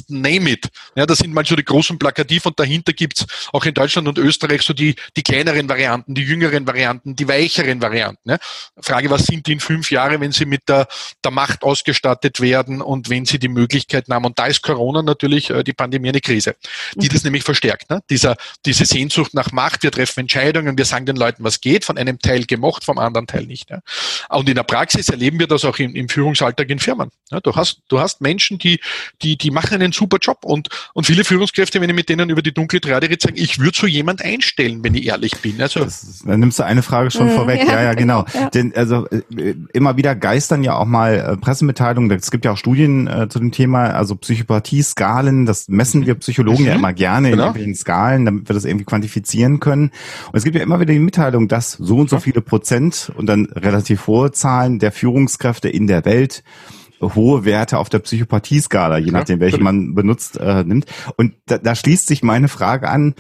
name it. Ja, das sind mal so die großen Plakativ und dahinter gibt's auch in Deutschland und Österreich so die, die kleineren Varianten, die jüngeren Varianten, die weicheren Varianten. Ja. Frage, was sind die in fünf Jahren, wenn sie mit der, der Macht ausgestattet werden und wenn sie die Möglichkeiten haben. Und da ist Corona natürlich äh, die Pandemie eine Krise, die mhm. das nämlich verstärkt. Ne? Dieser, diese Sehnsucht nach Macht, wir treffen Entscheidungen, wir sagen den Leuten, was geht, von einem Teil gemocht, vom anderen Teil nicht. Ja? Und in der Praxis erleben wir das auch im, im Führungsalltag in Firmen. Ja? Du hast, du hast Menschen, die, die, die machen einen super Job und, und viele Führungskräfte, wenn ich mit denen über die dunkle Triade rede, sagen, ich würde so jemand einstellen, wenn ich ehrlich bin. Also, das, dann nimmst du eine Frage schon mhm, vorweg. Ja, ja, ja genau. Ja. Denn, also, äh, immer wieder geistern ja auch mal äh, Pressemitteilungen, es gibt ja auch Studien äh, zu dem Thema, also Psychopathie-Skalen, das messen wir Psychologen mhm. ja immer gerne genau. in den Skalen, damit wir das irgendwie quantifizieren können. Und es gibt ja immer wieder die Mitteilung, dass so und so viele Prozent und dann relativ hohe Zahlen der Führungskräfte in der Welt hohe Werte auf der Psychopathie-Skala, je nachdem, welche man benutzt, äh, nimmt. Und da, da schließt sich meine Frage an,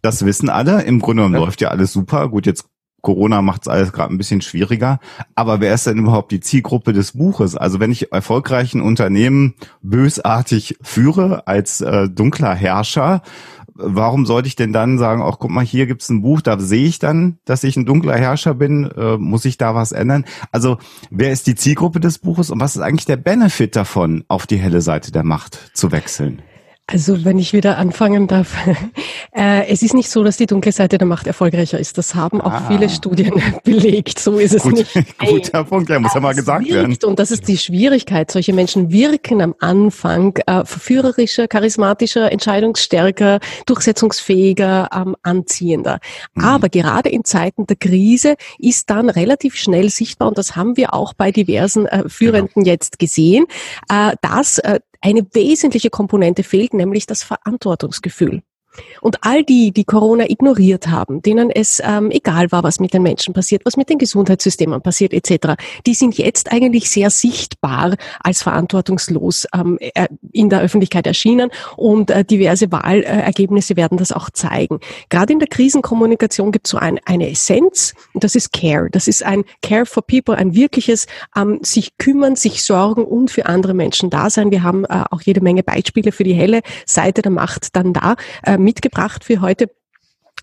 das wissen alle, im Grunde genommen ja. läuft ja alles super. Gut, jetzt Corona macht es alles gerade ein bisschen schwieriger. Aber wer ist denn überhaupt die Zielgruppe des Buches? Also wenn ich erfolgreichen Unternehmen bösartig führe als äh, dunkler Herrscher, warum sollte ich denn dann sagen, auch guck mal, hier gibt's ein Buch, da sehe ich dann, dass ich ein dunkler Herrscher bin, äh, muss ich da was ändern? Also wer ist die Zielgruppe des Buches und was ist eigentlich der Benefit davon, auf die helle Seite der Macht zu wechseln? Also wenn ich wieder anfangen darf, äh, es ist nicht so, dass die dunkle Seite der Macht erfolgreicher ist. Das haben auch ah. viele Studien belegt. So ist es Gut, nicht. Guter Punkt, ja, muss ja mal gesagt werden. Und das ist die Schwierigkeit. Solche Menschen wirken am Anfang äh, verführerischer, charismatischer, entscheidungsstärker, durchsetzungsfähiger, ähm, anziehender. Mhm. Aber gerade in Zeiten der Krise ist dann relativ schnell sichtbar, und das haben wir auch bei diversen äh, Führenden genau. jetzt gesehen, äh, dass äh, eine wesentliche Komponente fehlt, nämlich das Verantwortungsgefühl. Und all die, die Corona ignoriert haben, denen es ähm, egal war, was mit den Menschen passiert, was mit den Gesundheitssystemen passiert etc., die sind jetzt eigentlich sehr sichtbar als verantwortungslos ähm, äh, in der Öffentlichkeit erschienen und äh, diverse Wahlergebnisse werden das auch zeigen. Gerade in der Krisenkommunikation gibt es so ein, eine Essenz und das ist Care. Das ist ein Care for People, ein wirkliches ähm, sich kümmern, sich sorgen und für andere Menschen da sein. Wir haben äh, auch jede Menge Beispiele für die helle Seite der Macht dann da. Äh, mitgebracht für heute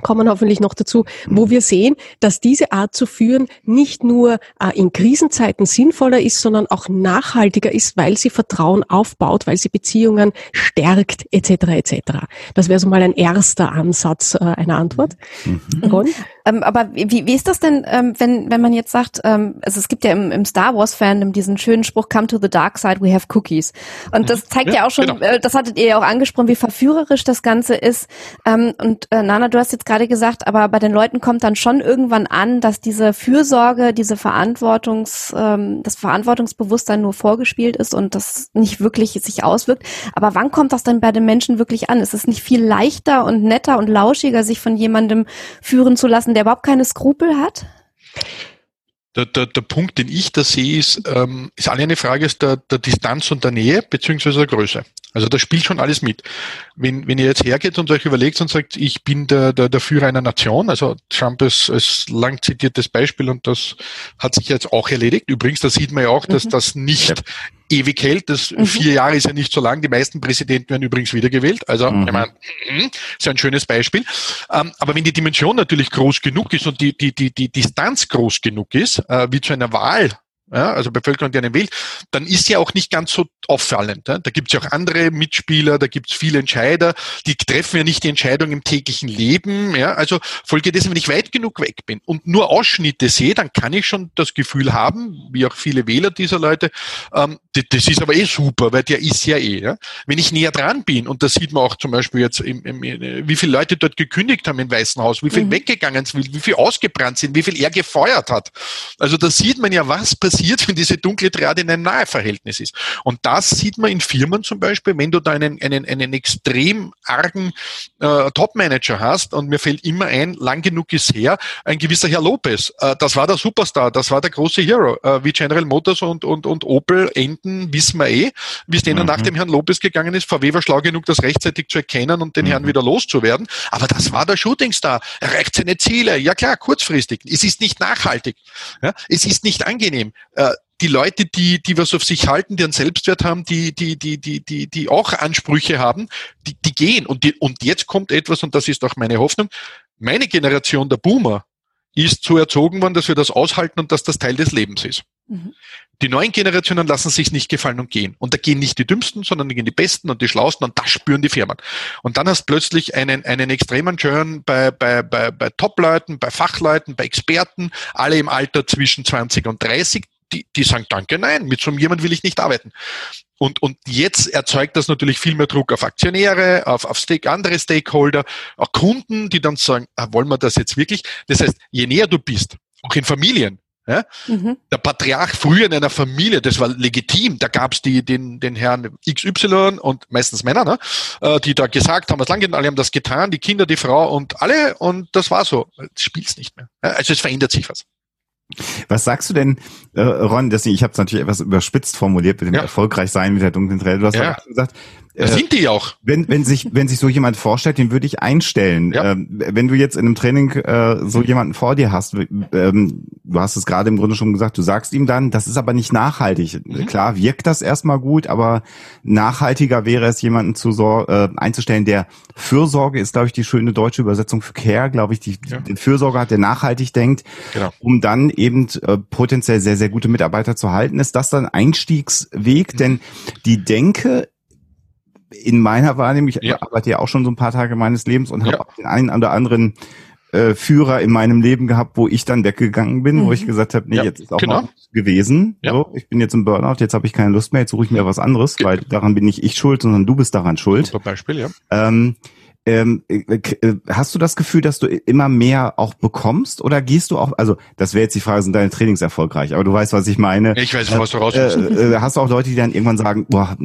kommen hoffentlich noch dazu, wo mhm. wir sehen, dass diese Art zu führen nicht nur äh, in Krisenzeiten sinnvoller ist, sondern auch nachhaltiger ist, weil sie Vertrauen aufbaut, weil sie Beziehungen stärkt etc. etc. Das wäre so mal ein erster Ansatz äh, einer Antwort. Mhm. Ähm, aber wie, wie ist das denn, ähm, wenn, wenn man jetzt sagt, ähm, also es gibt ja im, im Star Wars Fandom diesen schönen Spruch, come to the dark side, we have cookies. Und das zeigt ja, ja auch schon, genau. äh, das hattet ihr ja auch angesprochen, wie verführerisch das Ganze ist. Ähm, und äh, Nana, du hast jetzt gerade gesagt, aber bei den Leuten kommt dann schon irgendwann an, dass diese Fürsorge, diese Verantwortungs, ähm, das Verantwortungsbewusstsein nur vorgespielt ist und das nicht wirklich sich auswirkt. Aber wann kommt das denn bei den Menschen wirklich an? Ist es nicht viel leichter und netter und lauschiger, sich von jemandem führen zu lassen, der überhaupt keine Skrupel hat? Der, der, der Punkt, den ich da sehe, ist, ähm, ist alle eine Frage der, der Distanz und der Nähe beziehungsweise der Größe. Also das spielt schon alles mit. Wenn, wenn ihr jetzt hergeht und euch überlegt und sagt, ich bin der, der, der Führer einer Nation, also Trump ist als lang zitiertes Beispiel und das hat sich jetzt auch erledigt. Übrigens, da sieht man ja auch, dass mhm. das nicht ja. Ewig hält. Das mhm. vier Jahre ist ja nicht so lang. Die meisten Präsidenten werden übrigens wiedergewählt. Also, mhm. ich meine, mhm, ist ein schönes Beispiel. Ähm, aber wenn die Dimension natürlich groß genug ist und die, die, die, die Distanz groß genug ist, äh, wie zu einer Wahl ja, also Bevölkerung, die einen wählt, dann ist ja auch nicht ganz so auffallend. Ja. Da gibt es ja auch andere Mitspieler, da gibt es viele Entscheider, die treffen ja nicht die Entscheidung im täglichen Leben. Ja. Also folgedessen, wenn ich weit genug weg bin und nur Ausschnitte sehe, dann kann ich schon das Gefühl haben, wie auch viele Wähler dieser Leute, ähm, das ist aber eh super, weil der ist ja eh. Ja. Wenn ich näher dran bin, und das sieht man auch zum Beispiel jetzt, im, im, wie viele Leute dort gekündigt haben im Weißen Haus, wie viel mhm. weggegangen sind, wie viel ausgebrannt sind, wie viel er gefeuert hat. Also da sieht man ja, was passiert passiert, wenn diese dunkle Triade in einem Naheverhältnis ist. Und das sieht man in Firmen zum Beispiel, wenn du da einen, einen, einen extrem argen äh, Top-Manager hast und mir fällt immer ein, lang genug ist her, ein gewisser Herr Lopez, äh, das war der Superstar, das war der große Hero, äh, wie General Motors und, und, und Opel enden, wissen wir eh, wie es denen mhm. nach dem Herrn Lopez gegangen ist. VW war schlau genug, das rechtzeitig zu erkennen und den mhm. Herrn wieder loszuwerden. Aber das war der Shootingstar. Er erreicht seine Ziele. Ja klar, kurzfristig. Es ist nicht nachhaltig. Ja? Es ist nicht angenehm. Äh, die Leute, die, die was auf sich halten, die einen Selbstwert haben, die, die, die, die, die, die auch Ansprüche haben, die, die gehen. Und, die, und jetzt kommt etwas, und das ist auch meine Hoffnung, meine Generation der Boomer ist so erzogen worden, dass wir das aushalten und dass das Teil des Lebens ist. Mhm. Die neuen Generationen lassen sich nicht gefallen und gehen. Und da gehen nicht die Dümmsten, sondern da gehen die Besten und die Schlausten und das spüren die Firmen. Und dann hast plötzlich einen, einen extremen Turn bei, bei, bei, bei Top-Leuten, bei Fachleuten, bei Experten, alle im Alter zwischen 20 und 30, die, die sagen, danke, nein, mit so jemand will ich nicht arbeiten. Und, und jetzt erzeugt das natürlich viel mehr Druck auf Aktionäre, auf, auf Stake, andere Stakeholder, auch Kunden, die dann sagen, ah, wollen wir das jetzt wirklich? Das heißt, je näher du bist, auch in Familien, ja? Mhm. Der Patriarch früher in einer Familie, das war legitim. Da gab's die, den, den Herrn XY und meistens Männer, ne? Äh, die da gesagt haben, was lang geht, alle haben das getan, die Kinder, die Frau und alle und das war so. Das spielt's nicht mehr. Also es verändert sich was. Was sagst du denn, äh, Ron, deswegen, ich habe es natürlich etwas überspitzt formuliert mit dem ja. Erfolgreichsein mit der dunklen Träne. Du hast ja. gesagt, das äh, sind die auch. Wenn, wenn sich, wenn sich so jemand vorstellt, den würde ich einstellen. Ja. Ähm, wenn du jetzt in einem Training äh, so jemanden vor dir hast, ähm, du hast es gerade im Grunde schon gesagt, du sagst ihm dann, das ist aber nicht nachhaltig. Mhm. Klar wirkt das erstmal gut, aber nachhaltiger wäre es, jemanden zu sor äh, einzustellen, der Fürsorge ist, glaube ich, die schöne deutsche Übersetzung für Care, glaube ich, die, ja. den Fürsorge hat, der nachhaltig denkt, genau. um dann eben äh, potenziell sehr, sehr gute Mitarbeiter zu halten. Ist das dann Einstiegsweg? Mhm. Denn die Denke in meiner Wahrnehmung, ich ja. arbeite ja auch schon so ein paar Tage meines Lebens und habe auch den einen oder anderen äh, Führer in meinem Leben gehabt, wo ich dann weggegangen bin, mhm. wo ich gesagt habe, nee, ja, jetzt ist auch genau. mal gewesen. Ja. So, ich bin jetzt im Burnout, jetzt habe ich keine Lust mehr, jetzt suche ich mir was anderes, weil daran bin nicht ich schuld, sondern du bist daran schuld. Zum Beispiel, ja. Ähm, ähm, äh, äh, hast du das Gefühl, dass du immer mehr auch bekommst oder gehst du auch, also das wäre jetzt die Frage, sind deine Trainings erfolgreich, aber du weißt, was ich meine. Ich weiß, was du raus äh, äh, Hast du auch Leute, die dann irgendwann sagen, boah,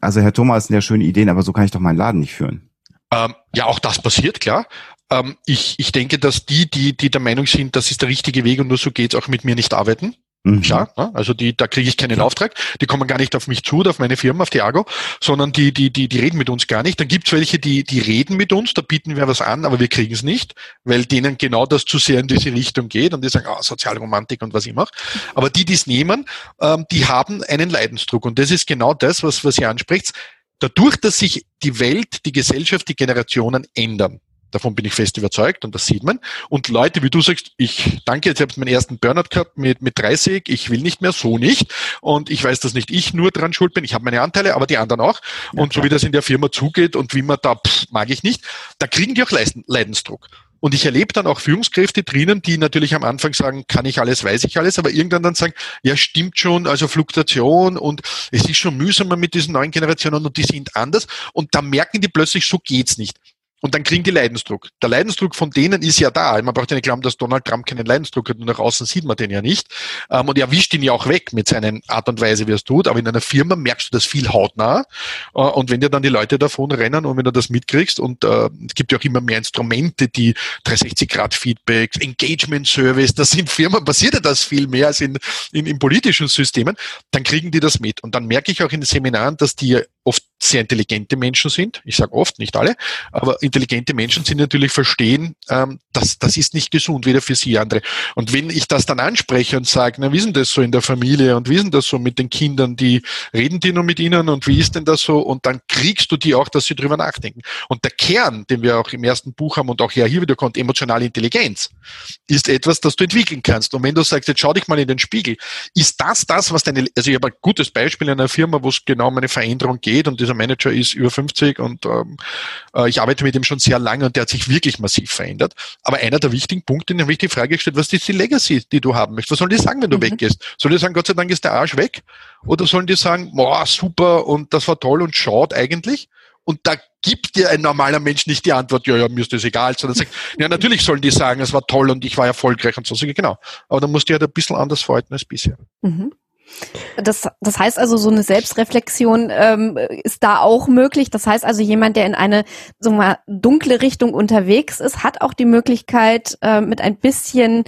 also Herr Thomas sind ja schöne Ideen, aber so kann ich doch meinen Laden nicht führen? Ähm, ja, auch das passiert, klar. Ähm, ich, ich denke, dass die, die, die der Meinung sind, das ist der richtige Weg und nur so geht's, auch mit mir nicht arbeiten. Mhm. Ja, ne? also die, da kriege ich keinen ja. Auftrag, die kommen gar nicht auf mich zu oder auf meine Firma, auf Diago, sondern die, die, die, die reden mit uns gar nicht. Dann gibt's welche, die, die reden mit uns, da bieten wir was an, aber wir kriegen es nicht, weil denen genau das zu sehr in diese Richtung geht und die sagen, ah, Sozialromantik und was immer. Aber die, die es nehmen, ähm, die haben einen Leidensdruck und das ist genau das, was, was ihr anspricht. Dadurch, dass sich die Welt, die Gesellschaft, die Generationen ändern, Davon bin ich fest überzeugt und das sieht man. Und Leute, wie du sagst, ich danke, jetzt habe ich meinen ersten Burnout gehabt mit, mit 30, ich will nicht mehr, so nicht. Und ich weiß, dass nicht ich nur dran schuld bin, ich habe meine Anteile, aber die anderen auch. Ja, und so wie das in der Firma zugeht und wie man da, pff, mag ich nicht, da kriegen die auch Leidensdruck. Und ich erlebe dann auch Führungskräfte drinnen, die natürlich am Anfang sagen, kann ich alles, weiß ich alles, aber irgendwann dann sagen, ja, stimmt schon, also Fluktuation und es ist schon mühsamer mit diesen neuen Generationen und die sind anders. Und da merken die plötzlich, so geht's nicht. Und dann kriegen die Leidensdruck. Der Leidensdruck von denen ist ja da. Man braucht ja nicht glauben, dass Donald Trump keinen Leidensdruck hat. Nur nach außen sieht man den ja nicht. Ähm, und er wischt ihn ja auch weg mit seiner Art und Weise, wie er es tut. Aber in einer Firma merkst du das viel hautnah. Äh, und wenn dir dann die Leute davon rennen und wenn du das mitkriegst und äh, es gibt ja auch immer mehr Instrumente, die 360-Grad-Feedbacks, Engagement-Service, das in Firmen passiert ja das viel mehr als in, in, in politischen Systemen, dann kriegen die das mit. Und dann merke ich auch in den Seminaren, dass die oft sehr intelligente Menschen sind. Ich sage oft, nicht alle, aber intelligente Menschen sind natürlich verstehen, ähm, dass das ist nicht gesund, weder für sie andere. Und wenn ich das dann anspreche und sage, na, wie denn das so in der Familie und wie denn das so mit den Kindern, die reden die nur mit ihnen und wie ist denn das so? Und dann kriegst du die auch, dass sie drüber nachdenken. Und der Kern, den wir auch im ersten Buch haben und auch ja hier wieder kommt, emotionale Intelligenz, ist etwas, das du entwickeln kannst. Und wenn du sagst, jetzt schau dich mal in den Spiegel, ist das das, was deine, also ich habe ein gutes Beispiel in einer Firma, wo es genau um eine Veränderung geht und dieser Manager ist über 50 und ähm, äh, ich arbeite mit ihm schon sehr lange und der hat sich wirklich massiv verändert. Aber einer der wichtigen Punkte, den habe ich die Frage gestellt, was ist die Legacy, die du haben möchtest? Was sollen die sagen, wenn du mhm. weggehst? Sollen die sagen, Gott sei Dank ist der Arsch weg? Oder sollen die sagen, boah, super und das war toll und schaut eigentlich? Und da gibt dir ein normaler Mensch nicht die Antwort, ja, ja, mir ist das egal, sondern sagt, ja, natürlich sollen die sagen, es war toll und ich war erfolgreich und so. Ich, genau. Aber dann musst du halt ein bisschen anders verhalten als bisher. Mhm. Das, das heißt also, so eine Selbstreflexion ähm, ist da auch möglich. Das heißt also, jemand, der in eine so mal dunkle Richtung unterwegs ist, hat auch die Möglichkeit, äh, mit ein bisschen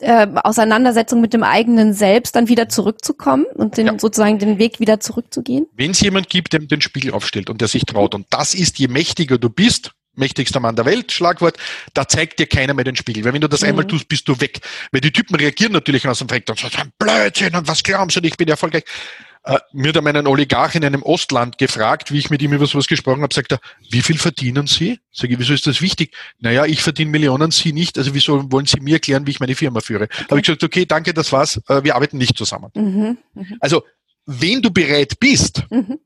äh, Auseinandersetzung mit dem eigenen Selbst dann wieder zurückzukommen und den, ja. sozusagen den Weg wieder zurückzugehen. Wenn es jemand gibt, der den Spiegel aufstellt und der sich traut, und das ist, je mächtiger du bist, mächtigster Mann der Welt, Schlagwort, da zeigt dir keiner mehr den Spiegel. Weil wenn du das mhm. einmal tust, bist du weg. Weil die Typen reagieren natürlich aus dem Freck und sagen, Blödsinn und was glaubst du, ich bin erfolgreich. Äh, mir hat einmal ein Oligarch in einem Ostland gefragt, wie ich mit ihm über sowas gesprochen habe, sagt er, wie viel verdienen Sie? Sag ich, wieso ist das wichtig? Naja, ich verdiene Millionen, Sie nicht, also wieso wollen Sie mir erklären, wie ich meine Firma führe? Okay. Habe ich gesagt, okay, danke, das war's, äh, wir arbeiten nicht zusammen. Mhm. Mhm. Also, wenn du bereit bist, mhm.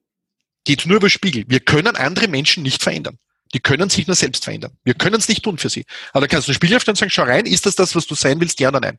geht nur über Spiegel. Wir können andere Menschen nicht verändern. Die können sich nur selbst verändern. Wir können es nicht tun für sie. Aber da kannst du einen aufstellen und sagen, schau rein, ist das das, was du sein willst, ja oder nein?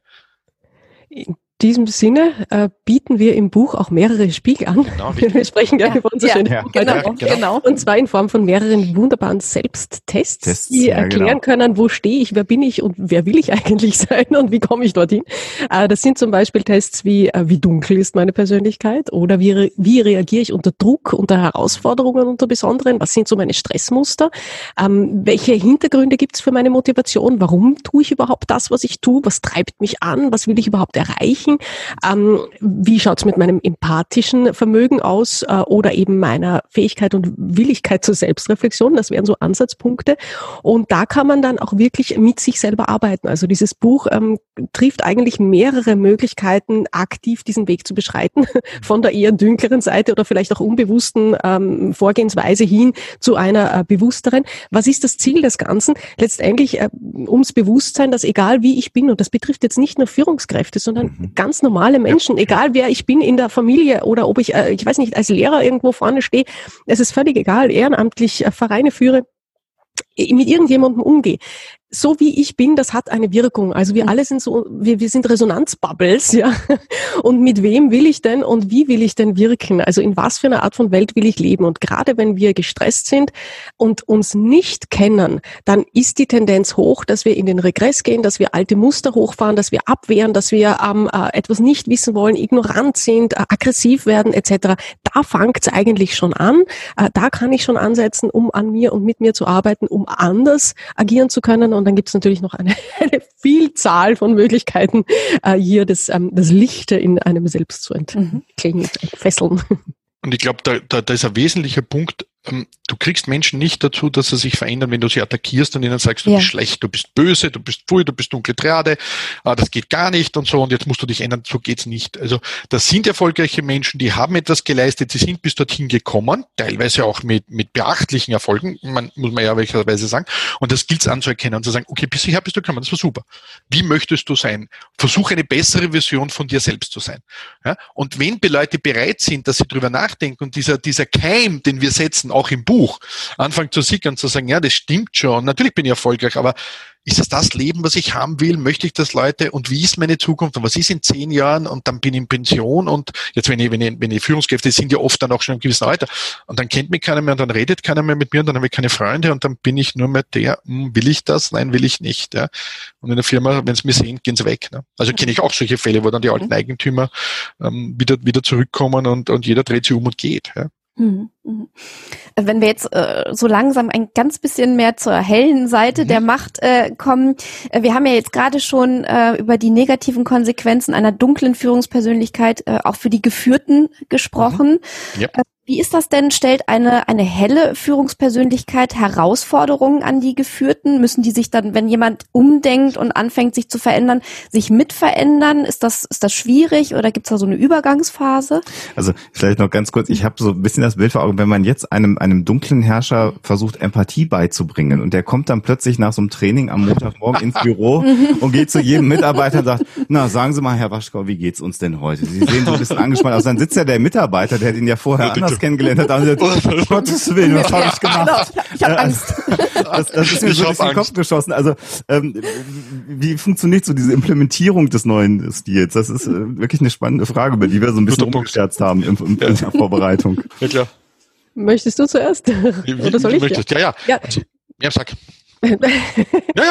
Diesem Sinne äh, bieten wir im Buch auch mehrere Spiegel an. Genau, wir sprechen gerne ja, über unser ja, schönes ja, Buch. Genau, genau, genau. Und zwar in Form von mehreren wunderbaren Selbsttests, Tests, die ja, erklären genau. können, wo stehe ich, wer bin ich und wer will ich eigentlich sein und wie komme ich dorthin. Äh, das sind zum Beispiel Tests wie, äh, wie dunkel ist meine Persönlichkeit oder wie, wie reagiere ich unter Druck, unter Herausforderungen, unter besonderen, was sind so meine Stressmuster, ähm, welche Hintergründe gibt es für meine Motivation, warum tue ich überhaupt das, was ich tue, was treibt mich an, was will ich überhaupt erreichen sprechen. Ähm, wie schaut es mit meinem empathischen Vermögen aus äh, oder eben meiner Fähigkeit und Willigkeit zur Selbstreflexion? Das wären so Ansatzpunkte. Und da kann man dann auch wirklich mit sich selber arbeiten. Also dieses Buch ähm, trifft eigentlich mehrere Möglichkeiten, aktiv diesen Weg zu beschreiten, von der eher dünkleren Seite oder vielleicht auch unbewussten ähm, Vorgehensweise hin zu einer äh, bewussteren. Was ist das Ziel des Ganzen? Letztendlich äh, ums Bewusstsein, dass egal wie ich bin, und das betrifft jetzt nicht nur Führungskräfte, sondern mhm ganz normale Menschen, ja. egal wer ich bin in der Familie oder ob ich, äh, ich weiß nicht, als Lehrer irgendwo vorne stehe, es ist völlig egal, ehrenamtlich äh, Vereine führe, mit irgendjemandem umgehe so wie ich bin, das hat eine Wirkung. Also wir mhm. alle sind so, wir, wir sind Resonanzbubbles, ja. Und mit wem will ich denn und wie will ich denn wirken? Also in was für einer Art von Welt will ich leben? Und gerade wenn wir gestresst sind und uns nicht kennen, dann ist die Tendenz hoch, dass wir in den Regress gehen, dass wir alte Muster hochfahren, dass wir abwehren, dass wir ähm, äh, etwas nicht wissen wollen, ignorant sind, äh, aggressiv werden etc. Da fängt es eigentlich schon an. Äh, da kann ich schon ansetzen, um an mir und mit mir zu arbeiten, um anders agieren zu können und dann gibt es natürlich noch eine, eine, Vielzahl von Möglichkeiten, äh, hier das, ähm, das Lichte in einem selbst zu entwickeln, mhm. fesseln. Und ich glaube, da, da, da ist ein wesentlicher Punkt, du kriegst Menschen nicht dazu, dass sie sich verändern, wenn du sie attackierst und ihnen sagst, du ja. bist schlecht, du bist böse, du bist pfui, du bist dunkle Triade, äh, das geht gar nicht und so und jetzt musst du dich ändern, so geht's nicht. Also das sind erfolgreiche Menschen, die haben etwas geleistet, sie sind bis dorthin gekommen, teilweise auch mit, mit beachtlichen Erfolgen, man, muss man ja welcherweise sagen, und das gilt anzuerkennen und zu sagen, okay, bis hierher bist du gekommen, das war super. Wie möchtest du sein? Versuch eine bessere Version von dir selbst zu sein. Ja? Und wenn Leute bereit sind, dass sie drüber nachdenken und dieser, dieser Keim, den wir setzen, auch im Buch, anfangen zu sickern, zu sagen, ja, das stimmt schon, natürlich bin ich erfolgreich, aber ist es das Leben, was ich haben will? Möchte ich das, Leute? Und wie ist meine Zukunft? Und was ist in zehn Jahren? Und dann bin ich in Pension und jetzt, wenn ich, wenn ich, wenn ich Führungskräfte sind ja oft dann auch schon im gewissen Alter. Und dann kennt mich keiner mehr und dann redet keiner mehr mit mir und dann habe ich keine Freunde und dann bin ich nur mehr der, hm, will ich das? Nein, will ich nicht. Ja. Und in der Firma, wenn es mir sehen, gehen sie weg. Ne? Also kenne ich auch solche Fälle, wo dann die alten mhm. Eigentümer ähm, wieder, wieder zurückkommen und, und jeder dreht sich um und geht. Ja. Mhm, mhm. Wenn wir jetzt äh, so langsam ein ganz bisschen mehr zur hellen Seite mhm. der Macht äh, kommen, äh, wir haben ja jetzt gerade schon äh, über die negativen Konsequenzen einer dunklen Führungspersönlichkeit äh, auch für die Geführten gesprochen. Mhm. Ja. Wie ist das denn? Stellt eine, eine helle Führungspersönlichkeit Herausforderungen an die Geführten? Müssen die sich dann, wenn jemand umdenkt und anfängt, sich zu verändern, sich mitverändern? Ist das, ist das schwierig oder gibt es da so eine Übergangsphase? Also vielleicht noch ganz kurz, ich habe so ein bisschen das Bild vor Augen, wenn man jetzt einem, einem dunklen Herrscher versucht, Empathie beizubringen und der kommt dann plötzlich nach so einem Training am Montagmorgen ins Büro und geht zu jedem Mitarbeiter und sagt, na, sagen Sie mal, Herr Waschkau, wie geht's uns denn heute? Sie sehen so ein bisschen angespannt aus. Dann sitzt ja der Mitarbeiter, der den ja vorher anders kennengelernt hat, dann um Gottes Willen, was habe ich gemacht? Genau, ich habe hab Angst. Das, das ist mir so durch den Kopf geschossen. Also ähm, wie funktioniert so diese Implementierung des neuen Stils? Das ist äh, wirklich eine spannende Frage, über die wir so ein bisschen rumgescherzt haben in, in, in der Vorbereitung. Ja, klar. Möchtest du zuerst? Oder soll ich? Möchtest. Ja, ja. ja. Also, ja, sag. Ja,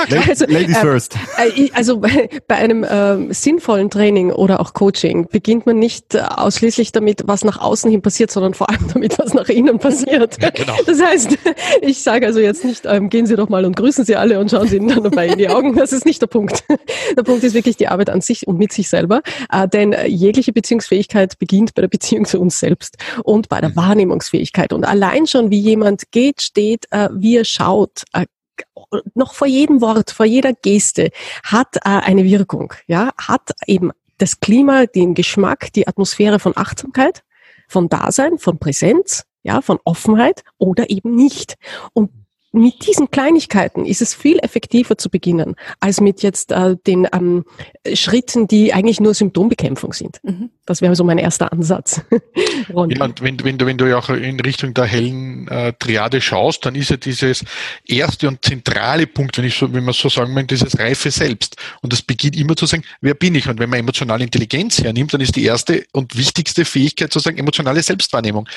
klar. Also, Ladies äh, first. Äh, also bei, einem äh, sinnvollen Training oder auch Coaching beginnt man nicht äh, ausschließlich damit, was nach außen hin passiert, sondern vor allem damit, was nach innen passiert. Ja, genau. Das heißt, ich sage also jetzt nicht, ähm, gehen Sie doch mal und grüßen Sie alle und schauen Sie ihnen dann dabei in die Augen. Das ist nicht der Punkt. Der Punkt ist wirklich die Arbeit an sich und mit sich selber. Äh, denn jegliche Beziehungsfähigkeit beginnt bei der Beziehung zu uns selbst und bei der mhm. Wahrnehmungsfähigkeit. Und allein schon, wie jemand geht, steht, äh, wie er schaut, äh, noch vor jedem Wort, vor jeder Geste hat äh, eine Wirkung, ja, hat eben das Klima, den Geschmack, die Atmosphäre von Achtsamkeit, von Dasein, von Präsenz, ja, von Offenheit oder eben nicht. Und mit diesen Kleinigkeiten ist es viel effektiver zu beginnen, als mit jetzt äh, den ähm, Schritten, die eigentlich nur Symptombekämpfung sind. Mhm. Das wäre so mein erster Ansatz. ja, und wenn, wenn, du, wenn du ja auch in Richtung der hellen äh, Triade schaust, dann ist ja dieses erste und zentrale Punkt, wenn ich so, wenn man so sagen möchte, dieses Reife selbst. Und das beginnt immer zu sagen, wer bin ich? Und wenn man emotionale Intelligenz hernimmt, dann ist die erste und wichtigste Fähigkeit zu sagen, emotionale Selbstwahrnehmung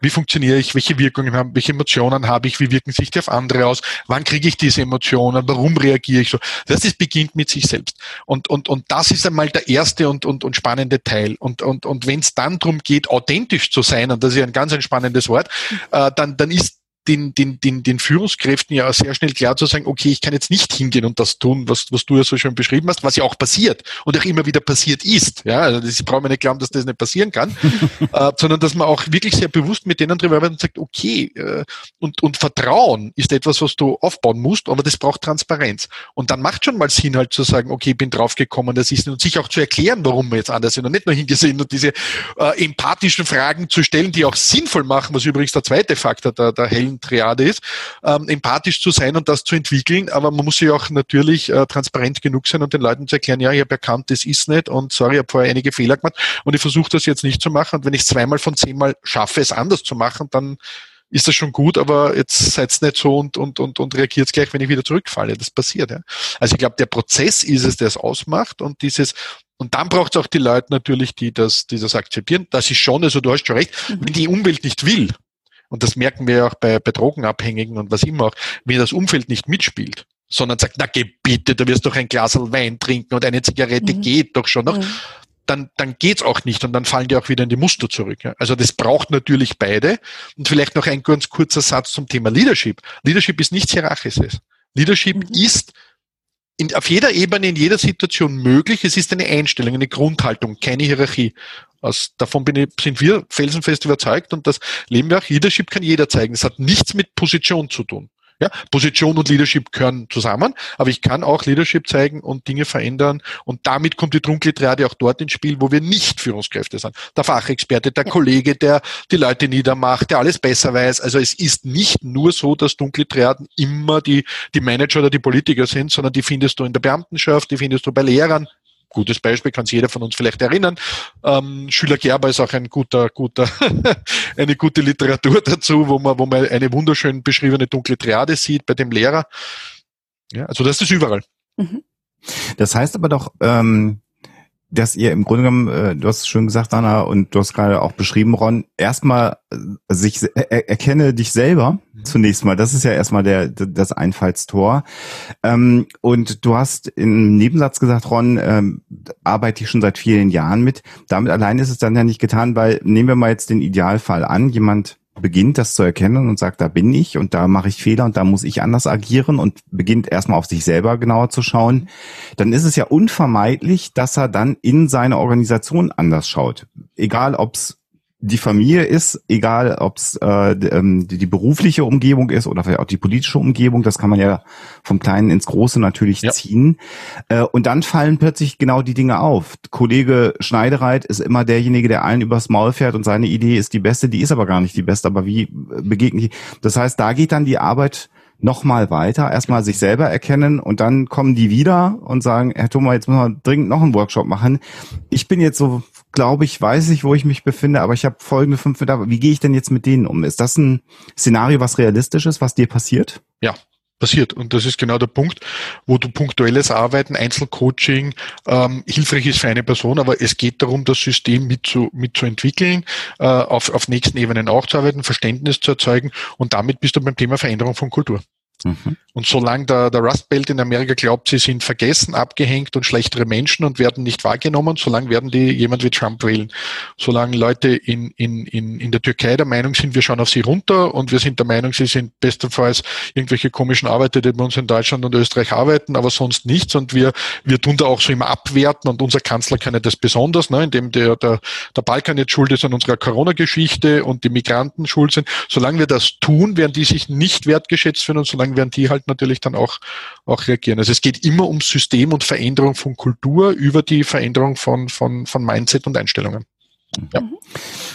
wie funktioniere ich, welche Wirkungen haben, welche Emotionen habe ich, wie wirken sich die auf andere aus, wann kriege ich diese Emotionen, warum reagiere ich so. Das ist, beginnt mit sich selbst. Und, und, und das ist einmal der erste und, und, und spannende Teil. Und, und, und wenn es dann darum geht, authentisch zu sein, und das ist ja ein ganz ein spannendes Wort, äh, dann, dann ist den, den, den, den Führungskräften ja sehr schnell klar zu sagen, okay, ich kann jetzt nicht hingehen und das tun, was, was du ja so schön beschrieben hast, was ja auch passiert und auch immer wieder passiert ist. Ja, also das brauchen wir nicht glauben, dass das nicht passieren kann, äh, sondern dass man auch wirklich sehr bewusst mit denen drüber arbeitet und sagt, okay, äh, und, und Vertrauen ist etwas, was du aufbauen musst, aber das braucht Transparenz. Und dann macht schon mal Sinn halt zu sagen, okay, ich bin draufgekommen, das ist und sich auch zu erklären, warum wir jetzt anders sind und nicht nur hingesehen und diese äh, empathischen Fragen zu stellen, die auch sinnvoll machen, was übrigens der zweite Faktor der, der hellen Triade ist, ähm, empathisch zu sein und das zu entwickeln, aber man muss ja auch natürlich äh, transparent genug sein und den Leuten zu erklären, ja, ich habe erkannt, das ist nicht und sorry, ich habe vorher einige Fehler gemacht und ich versuche das jetzt nicht zu machen und wenn ich es zweimal von zehnmal schaffe, es anders zu machen, dann ist das schon gut, aber jetzt seid nicht so und, und, und, und reagiert gleich, wenn ich wieder zurückfalle. Das passiert. Ja. Also ich glaube, der Prozess ist es, der es ausmacht und dieses, und dann braucht es auch die Leute natürlich, die das, die das akzeptieren. Das ist schon, also du hast schon recht, mhm. wenn die Umwelt nicht will, und das merken wir auch bei, bei Drogenabhängigen und was immer auch, wenn das Umfeld nicht mitspielt, sondern sagt, na geh bitte, du wirst doch ein Glas Wein trinken und eine Zigarette mhm. geht doch schon noch, mhm. dann, dann geht's auch nicht und dann fallen die auch wieder in die Muster zurück. Also das braucht natürlich beide. Und vielleicht noch ein ganz kurzer Satz zum Thema Leadership. Leadership ist nichts Hierarchisches. Leadership mhm. ist in, auf jeder Ebene, in jeder Situation möglich. Es ist eine Einstellung, eine Grundhaltung, keine Hierarchie. Aus, davon ich, sind wir felsenfest überzeugt und das leben wir auch. Leadership kann jeder zeigen. Es hat nichts mit Position zu tun. Ja, Position und Leadership gehören zusammen, aber ich kann auch Leadership zeigen und Dinge verändern und damit kommt die dunkle Triade auch dort ins Spiel, wo wir nicht Führungskräfte sind. Der Fachexperte, der. Kollege, der die Leute niedermacht, der alles besser weiß. Also es ist nicht nur so, dass dunkle Triaden immer die, die Manager oder die Politiker sind, sondern die findest du in der Beamtenschaft, die findest du bei Lehrern, gutes Beispiel, kann sich jeder von uns vielleicht erinnern. Ähm, Schüler Gerber ist auch ein guter, guter, eine gute Literatur dazu, wo man, wo man eine wunderschön beschriebene dunkle Triade sieht bei dem Lehrer. Ja, also das ist überall. Mhm. Das heißt aber doch, ähm, dass ihr im Grunde genommen, äh, du hast es schön gesagt, Anna, und du hast gerade auch beschrieben, Ron, erstmal äh, sich er, erkenne dich selber zunächst mal. Das ist ja erstmal der das Einfallstor. Ähm, und du hast im Nebensatz gesagt, Ron, ähm, arbeite ich schon seit vielen Jahren mit. Damit allein ist es dann ja nicht getan, weil nehmen wir mal jetzt den Idealfall an, jemand beginnt das zu erkennen und sagt, da bin ich und da mache ich Fehler und da muss ich anders agieren und beginnt erstmal auf sich selber genauer zu schauen, dann ist es ja unvermeidlich, dass er dann in seine Organisation anders schaut. Egal, ob es die Familie ist, egal ob es äh, ähm, die, die, berufliche Umgebung ist oder vielleicht auch die politische Umgebung, das kann man ja vom Kleinen ins Große natürlich ja. ziehen. Äh, und dann fallen plötzlich genau die Dinge auf. Kollege Schneidereit ist immer derjenige, der allen übers Maul fährt und seine Idee ist die beste, die ist aber gar nicht die beste, aber wie begegnet ich? Das heißt, da geht dann die Arbeit noch mal weiter, erstmal sich selber erkennen und dann kommen die wieder und sagen, Herr Thomas, jetzt müssen wir dringend noch einen Workshop machen. Ich bin jetzt so glaube ich, weiß ich, wo ich mich befinde, aber ich habe folgende fünf Mitarbeiter. Wie gehe ich denn jetzt mit denen um? Ist das ein Szenario, was realistisch ist, was dir passiert? Ja, passiert. Und das ist genau der Punkt, wo du punktuelles Arbeiten, Einzelcoaching ähm, hilfreich ist für eine Person, aber es geht darum, das System mit zu, mit zu äh, auf, auf nächsten Ebenen auch zu arbeiten, Verständnis zu erzeugen und damit bist du beim Thema Veränderung von Kultur. Mhm. Und solange der, der Rust Belt in Amerika glaubt, sie sind vergessen, abgehängt und schlechtere Menschen und werden nicht wahrgenommen, solange werden die jemand wie Trump wählen. Solange Leute in, in, in, in der Türkei der Meinung sind, wir schauen auf sie runter und wir sind der Meinung, sie sind bestenfalls irgendwelche komischen Arbeiter, die bei uns in Deutschland und Österreich arbeiten, aber sonst nichts. Und wir, wir tun da auch so immer abwerten und unser Kanzler kann ja das besonders, ne, indem der, der, der Balkan jetzt schuld ist an unserer Corona-Geschichte und die Migranten schuld sind. Solange wir das tun, werden die sich nicht wertgeschätzt fühlen und solange werden die halt natürlich dann auch, auch reagieren. Also es geht immer um System und Veränderung von Kultur über die Veränderung von, von, von Mindset und Einstellungen. Ja.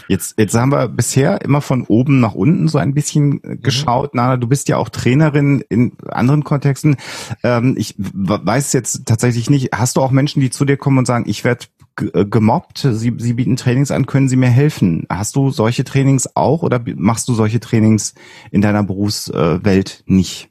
Jetzt, jetzt haben wir bisher immer von oben nach unten so ein bisschen mhm. geschaut. Mhm. Nana, du bist ja auch Trainerin in anderen Kontexten. Ähm, ich weiß jetzt tatsächlich nicht, hast du auch Menschen, die zu dir kommen und sagen, ich werde äh, gemobbt, sie, sie bieten Trainings an, können sie mir helfen? Hast du solche Trainings auch oder machst du solche Trainings in deiner Berufswelt nicht?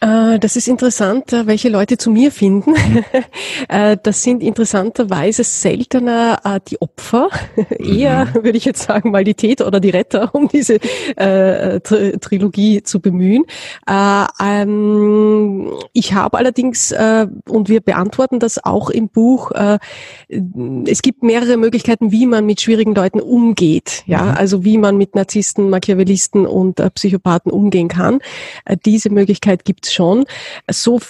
das ist interessant, äh, welche Leute zu mir finden. Äh, das sind interessanterweise seltener die Opfer, eher mhm. würde ich jetzt sagen mal die Täter oder die Retter, um diese äh, Trilogie zu bemühen. Äh, ähm, ich habe allerdings, äh, und wir beantworten das auch im Buch, es gibt mehrere Möglichkeiten, wie man mit schwierigen Leuten umgeht. Ja, mhm. also wie man mit Narzissten, Machiavellisten und Psychopathen umgehen kann. diese Möglichkeit gibt schon. So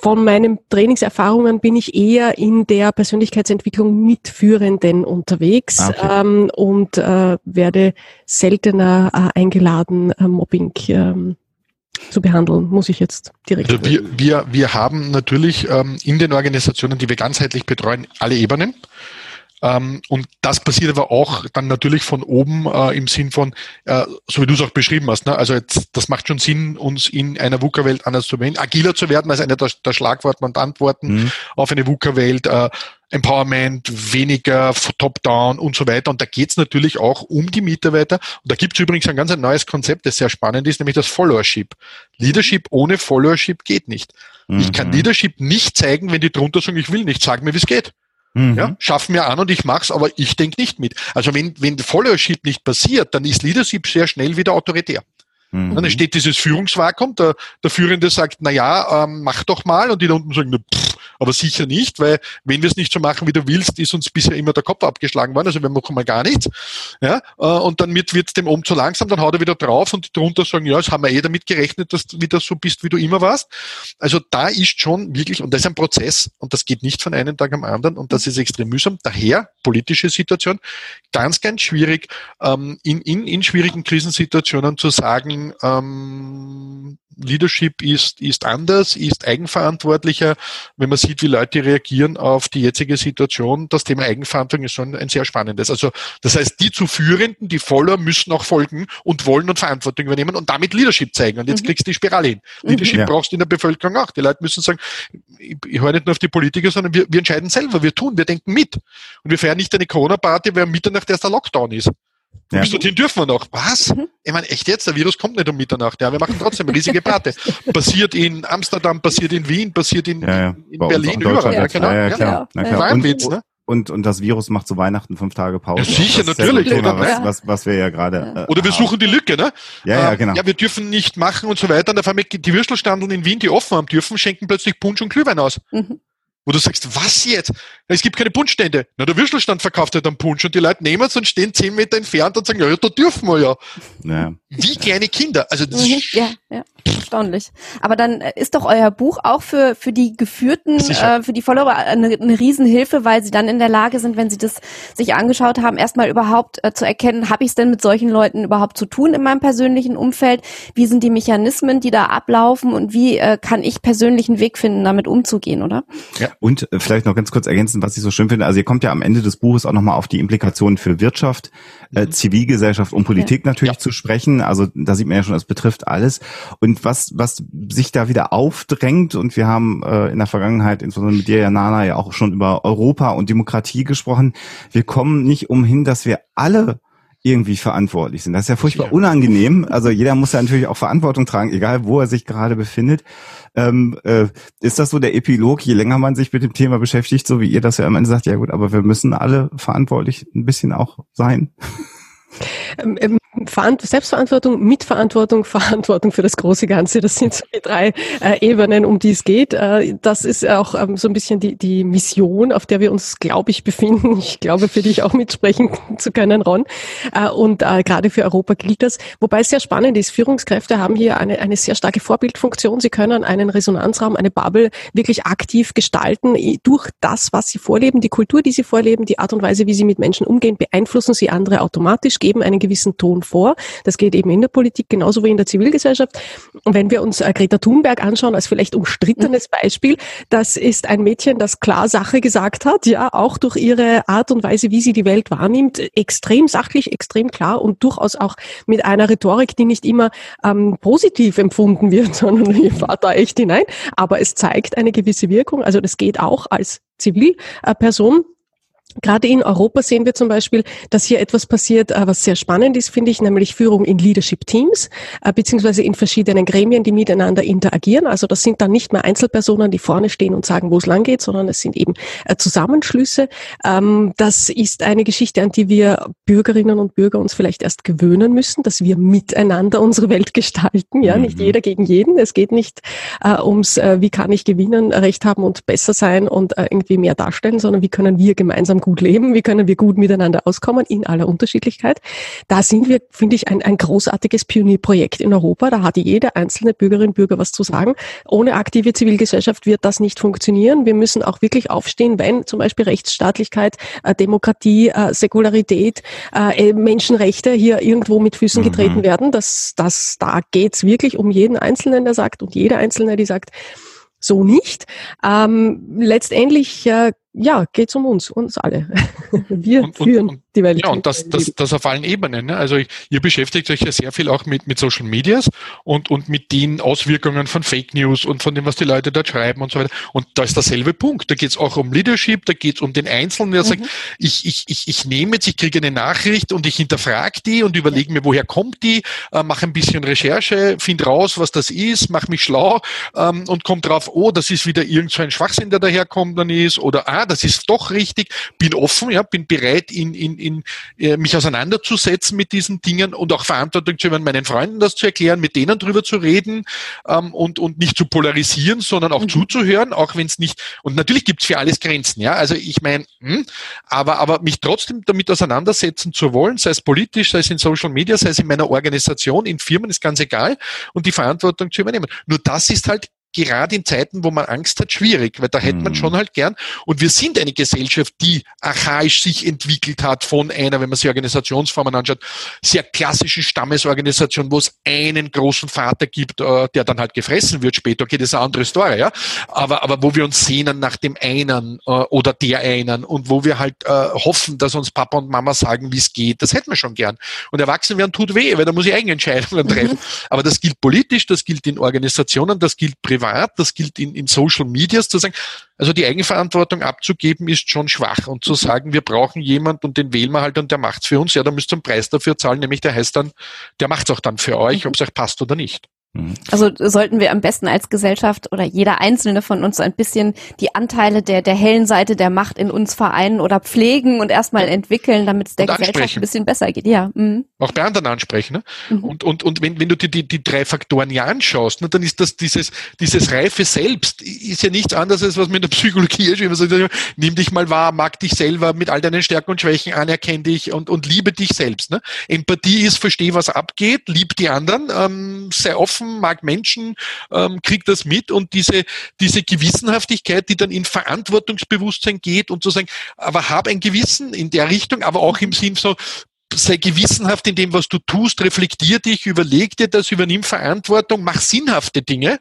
von meinen Trainingserfahrungen bin ich eher in der Persönlichkeitsentwicklung mit Führenden unterwegs ah, okay. ähm, und äh, werde seltener äh, eingeladen, äh, Mobbing ähm, zu behandeln, muss ich jetzt direkt. Also wir, wir, wir haben natürlich ähm, in den Organisationen, die wir ganzheitlich betreuen, alle Ebenen. Ähm, und das passiert aber auch dann natürlich von oben äh, im Sinn von, äh, so wie du es auch beschrieben hast, ne? also jetzt, das macht schon Sinn, uns in einer VUCA-Welt anders zu werden, agiler zu werden als einer der, der Schlagworten und Antworten mhm. auf eine VUCA-Welt, äh, Empowerment, weniger Top-Down und so weiter. Und da geht es natürlich auch um die Mitarbeiter. Und da gibt es übrigens ein ganz ein neues Konzept, das sehr spannend ist, nämlich das Followership. Leadership ohne Followership geht nicht. Mhm. Ich kann mhm. Leadership nicht zeigen, wenn die drunter sagen, ich will nicht, sag mir, wie es geht. Mhm. Ja, schaff mir an und ich mach's, aber ich denke nicht mit. Also wenn, wenn Followership nicht passiert, dann ist Leadership sehr schnell wieder autoritär. Mhm. Dann entsteht dieses Führungsvakuum, der, der Führende sagt, na ja, ähm, mach doch mal, und die da unten sagen, pff, aber sicher nicht, weil wenn wir es nicht so machen, wie du willst, ist uns bisher immer der Kopf abgeschlagen worden, also wir machen mal gar nichts. Ja, äh, und dann wird es dem oben zu langsam, dann haut er wieder drauf und die drunter sagen, ja, das haben wir eh damit gerechnet, dass du wieder so bist, wie du immer warst. Also da ist schon wirklich, und das ist ein Prozess, und das geht nicht von einem Tag am anderen, und das ist extrem mühsam. Daher, politische Situation, ganz, ganz schwierig, ähm, in, in, in schwierigen Krisensituationen zu sagen, ähm, Leadership ist, ist anders, ist eigenverantwortlicher. Wenn man sieht, wie Leute reagieren auf die jetzige Situation, das Thema Eigenverantwortung ist schon ein sehr spannendes. Also das heißt, die zu Führenden, die Voller müssen auch folgen und wollen und Verantwortung übernehmen und damit Leadership zeigen. Und jetzt mhm. kriegst du die Spirale hin. Mhm. Leadership ja. brauchst du in der Bevölkerung auch. Die Leute müssen sagen, ich, ich höre nicht nur auf die Politiker, sondern wir, wir entscheiden selber, wir tun, wir denken mit. Und wir feiern nicht eine Corona-Party, weil Mitternacht erst der Lockdown ist. Ja. Bis dorthin dürfen wir noch. Was? Mhm. Ich meine, echt jetzt? Der Virus kommt nicht um Mitternacht. Ja, wir machen trotzdem eine riesige Party. passiert in Amsterdam, passiert in Wien, passiert in, ja, ja. in Berlin, überall. Ja, genau. Ja, ja, klar. Ja, klar. Und, Witz, ne? und, und das Virus macht zu Weihnachten fünf Tage Pause. Ja, sicher, natürlich. Thema, was, was, was wir ja gerade. Äh, oder wir suchen die Lücke, ne? Ja, ja, genau. Ja, wir dürfen nicht machen und so weiter. Und auf einmal die Würstelstandeln in Wien, die offen haben dürfen, schenken plötzlich Punsch und Glühwein aus. Mhm wo du sagst, was jetzt? Es gibt keine Punschstände. Na, der Würstelstand verkauft halt einen Punsch und die Leute nehmen es und stehen zehn Meter entfernt und sagen, ja, da dürfen wir ja. ja. Wie kleine Kinder. Also das mhm, ja, ja, erstaunlich. Aber dann äh, ist doch euer Buch auch für, für die Geführten, äh, für die Follower eine, eine Riesenhilfe, weil sie dann in der Lage sind, wenn sie das sich angeschaut haben, erstmal überhaupt äh, zu erkennen, habe ich es denn mit solchen Leuten überhaupt zu tun in meinem persönlichen Umfeld? Wie sind die Mechanismen, die da ablaufen und wie äh, kann ich persönlich einen Weg finden, damit umzugehen, oder? Ja, und äh, vielleicht noch ganz kurz ergänzen, was ich so schön finde. Also ihr kommt ja am Ende des Buches auch nochmal auf die Implikationen für Wirtschaft, äh, mhm. Zivilgesellschaft und Politik ja. natürlich ja. zu sprechen. Also da sieht man ja schon, es betrifft alles. Und was, was sich da wieder aufdrängt, und wir haben äh, in der Vergangenheit, insbesondere mit dir, Nana, ja auch schon über Europa und Demokratie gesprochen. Wir kommen nicht umhin, dass wir alle irgendwie verantwortlich sind. Das ist ja furchtbar ja. unangenehm. Also jeder muss ja natürlich auch Verantwortung tragen, egal wo er sich gerade befindet. Ähm, äh, ist das so der Epilog, je länger man sich mit dem Thema beschäftigt, so wie ihr das ja am Ende sagt, ja gut, aber wir müssen alle verantwortlich ein bisschen auch sein? Ähm, ähm, Selbstverantwortung, Mitverantwortung, Verantwortung für das große Ganze. Das sind so die drei äh, Ebenen, um die es geht. Äh, das ist auch ähm, so ein bisschen die, die Mission, auf der wir uns, glaube ich, befinden. Ich glaube, für dich auch mitsprechen zu können, Ron. Äh, und äh, gerade für Europa gilt das. Wobei es sehr spannend ist. Führungskräfte haben hier eine, eine sehr starke Vorbildfunktion. Sie können einen Resonanzraum, eine Bubble wirklich aktiv gestalten. Durch das, was sie vorleben, die Kultur, die sie vorleben, die Art und Weise, wie sie mit Menschen umgehen, beeinflussen sie andere automatisch, geben einen gewissen Ton vor. Das geht eben in der Politik genauso wie in der Zivilgesellschaft. Und wenn wir uns äh, Greta Thunberg anschauen als vielleicht umstrittenes mhm. Beispiel, das ist ein Mädchen, das klar Sache gesagt hat, ja, auch durch ihre Art und Weise, wie sie die Welt wahrnimmt, extrem sachlich, extrem klar und durchaus auch mit einer Rhetorik, die nicht immer ähm, positiv empfunden wird, sondern ihr fahrt da echt hinein. Aber es zeigt eine gewisse Wirkung. Also das geht auch als Zivilperson. Gerade in Europa sehen wir zum Beispiel, dass hier etwas passiert, äh, was sehr spannend ist, finde ich, nämlich Führung in Leadership Teams, äh, beziehungsweise in verschiedenen Gremien, die miteinander interagieren. Also das sind dann nicht mehr Einzelpersonen, die vorne stehen und sagen, wo es lang geht, sondern es sind eben äh, Zusammenschlüsse. Ähm, das ist eine Geschichte, an die wir Bürgerinnen und Bürger uns vielleicht erst gewöhnen müssen, dass wir miteinander unsere Welt gestalten. Ja, nicht mhm. jeder gegen jeden. Es geht nicht ums, wie kann ich gewinnen, Recht haben und besser sein und irgendwie mehr darstellen, sondern wie können wir gemeinsam gut leben, wie können wir gut miteinander auskommen in aller Unterschiedlichkeit. Da sind wir, finde ich, ein, ein großartiges Pionierprojekt in Europa. Da hat jede einzelne Bürgerin, Bürger was zu sagen. Ohne aktive Zivilgesellschaft wird das nicht funktionieren. Wir müssen auch wirklich aufstehen, wenn zum Beispiel Rechtsstaatlichkeit, äh, Demokratie, äh, Säkularität, äh, Menschenrechte hier irgendwo mit Füßen mhm. getreten werden. Das, das, da geht's wirklich um jeden Einzelnen, der sagt und jede Einzelne, die sagt, so nicht. Ähm, letztendlich äh, ja, geht's um uns, uns alle. Wir und, führen und, die Welt. Ja, und das, das, das auf allen Ebenen. Ne? Also ihr beschäftigt euch ja sehr viel auch mit, mit Social Medias und, und mit den Auswirkungen von Fake News und von dem, was die Leute dort schreiben und so weiter. Und da ist derselbe Punkt. Da geht's auch um Leadership, da geht's um den Einzelnen, der mhm. sagt, ich, ich, ich, ich nehme jetzt, ich kriege eine Nachricht und ich hinterfrage die und überlege mir, woher kommt die, äh, mache ein bisschen Recherche, finde raus, was das ist, mache mich schlau ähm, und komme drauf, oh, das ist wieder irgend so ein Schwachsinn, der daherkommt dann ist, oder ah, das ist doch richtig, bin offen, ja, bin bereit, in, in, in, äh, mich auseinanderzusetzen mit diesen Dingen und auch Verantwortung zu übernehmen, meinen Freunden das zu erklären, mit denen drüber zu reden ähm, und, und nicht zu polarisieren, sondern auch mhm. zuzuhören, auch wenn es nicht, und natürlich gibt es für alles Grenzen, ja, also ich meine, hm, aber, aber mich trotzdem damit auseinandersetzen zu wollen, sei es politisch, sei es in Social Media, sei es in meiner Organisation, in Firmen, ist ganz egal, und die Verantwortung zu übernehmen. Nur das ist halt gerade in Zeiten, wo man Angst hat, schwierig, weil da hätte man mhm. schon halt gern. Und wir sind eine Gesellschaft, die archaisch sich entwickelt hat von einer, wenn man sich Organisationsformen anschaut, sehr klassischen Stammesorganisation, wo es einen großen Vater gibt, äh, der dann halt gefressen wird später. Okay, das ist eine andere Story, ja. Aber, aber wo wir uns sehnen nach dem einen äh, oder der einen und wo wir halt äh, hoffen, dass uns Papa und Mama sagen, wie es geht, das hätten wir schon gern. Und erwachsen werden tut weh, weil da muss ich Eigenentscheidungen mhm. treffen. Aber das gilt politisch, das gilt in Organisationen, das gilt privat privat, das gilt in, in Social Medias, zu sagen, also die Eigenverantwortung abzugeben ist schon schwach und zu sagen, wir brauchen jemand und den wählen wir halt und der macht's für uns, ja, da müsst ihr einen Preis dafür zahlen, nämlich der heißt dann, der macht's auch dann für euch, ob es euch passt oder nicht. Mhm. Also sollten wir am besten als Gesellschaft oder jeder einzelne von uns so ein bisschen die Anteile der, der hellen Seite der Macht in uns vereinen oder pflegen und erstmal entwickeln, damit es der Gesellschaft ein bisschen besser geht. Ja. Mhm. Auch bei anderen ansprechen. Ne? Mhm. Und, und, und wenn, wenn du dir die, die drei Faktoren ja anschaust, ne, dann ist das dieses, dieses reife Selbst ist ja nichts anderes, als was in der Psychologie ist. Wie man sagt, nimm dich mal wahr, mag dich selber mit all deinen Stärken und Schwächen, anerkenn dich und, und liebe dich selbst. Ne? Empathie ist, versteh, was abgeht, lieb die anderen, ähm, sei offen, mag Menschen, ähm, kriegt das mit und diese, diese Gewissenhaftigkeit, die dann in Verantwortungsbewusstsein geht und zu sagen, aber hab ein Gewissen in der Richtung, aber auch im Sinn so, sei gewissenhaft in dem, was du tust, reflektier dich, überleg dir das, übernimm Verantwortung, mach sinnhafte Dinge.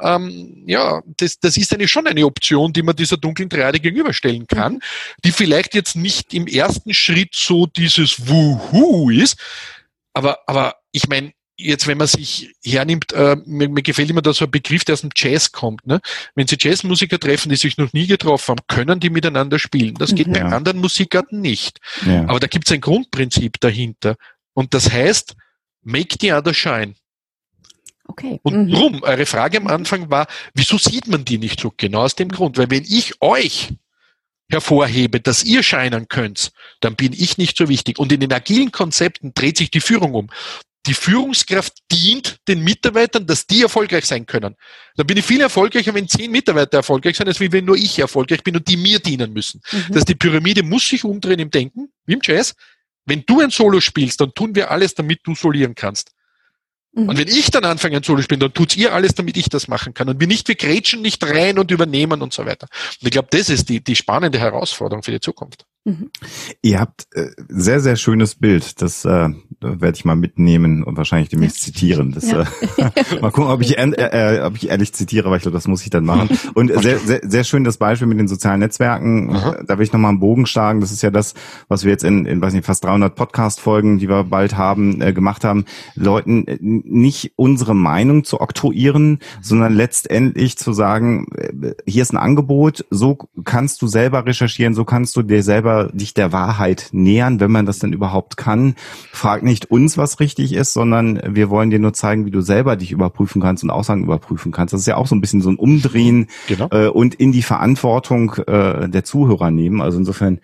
Ähm, ja, das, das ist eine, schon eine Option, die man dieser dunklen Triade gegenüberstellen kann, mhm. die vielleicht jetzt nicht im ersten Schritt so dieses Wuhu ist, aber, aber ich meine, jetzt, wenn man sich hernimmt, äh, mir, mir gefällt immer da so ein Begriff, der aus dem Jazz kommt. Ne? Wenn Sie Jazzmusiker treffen, die sich noch nie getroffen haben, können die miteinander spielen. Das geht Mhm. bei Ja. anderen Musikarten nicht. Ja. Aber da gibt es ein Grundprinzip dahinter. Und das heißt, make the other shine. Okay. Und Mhm. drum, eure Frage am Anfang war, wieso sieht man die nicht so? Genau aus dem Grund. Weil wenn ich euch hervorhebe, dass ihr scheinen könnt, dann bin ich nicht so wichtig. Und in den agilen Konzepten dreht sich die Führung um. Die Führungskraft dient den Mitarbeitern, dass die erfolgreich sein können. Dann bin ich viel erfolgreicher, wenn zehn Mitarbeiter erfolgreich sind, als wenn nur ich erfolgreich bin und die mir dienen müssen. Mhm. Das heißt, die Pyramide muss sich umdrehen im Denken, wie im Jazz. Wenn du ein Solo spielst, dann tun wir alles, damit du solieren kannst. Mhm. Und wenn ich dann anfange, ein Solo zu spielen, dann tut's ihr alles, damit ich das machen kann. Und wir nicht, wir grätschen nicht rein und übernehmen und so weiter. Und ich glaube, das ist die, die spannende Herausforderung für die Zukunft. Mhm. Ihr habt äh, sehr, sehr schönes Bild. Das äh, werde ich mal mitnehmen und wahrscheinlich demnächst zitieren. Das, Ja. äh, mal gucken, ob ich, ehr- äh, ob ich ehrlich zitiere, aber ich glaube, das muss ich dann machen. Und sehr, sehr, sehr schön das Beispiel mit den sozialen Netzwerken. Aha. Da will ich nochmal einen Bogen schlagen. Das ist ja das, was wir jetzt in, in weiß nicht, fast 300 Podcast-Folgen, die wir bald haben, äh, gemacht haben, Leuten äh, nicht unsere Meinung zu oktroyieren, sondern letztendlich zu sagen, äh, hier ist ein Angebot, so kannst du selber recherchieren, so kannst du dir selber dich der Wahrheit nähern, wenn man das denn überhaupt kann. Frag nicht uns, was richtig ist, sondern wir wollen dir nur zeigen, wie du selber dich überprüfen kannst und Aussagen überprüfen kannst. Das ist ja auch so ein bisschen so ein Umdrehen Genau. äh, und in die Verantwortung äh, der Zuhörer nehmen. Also insofern,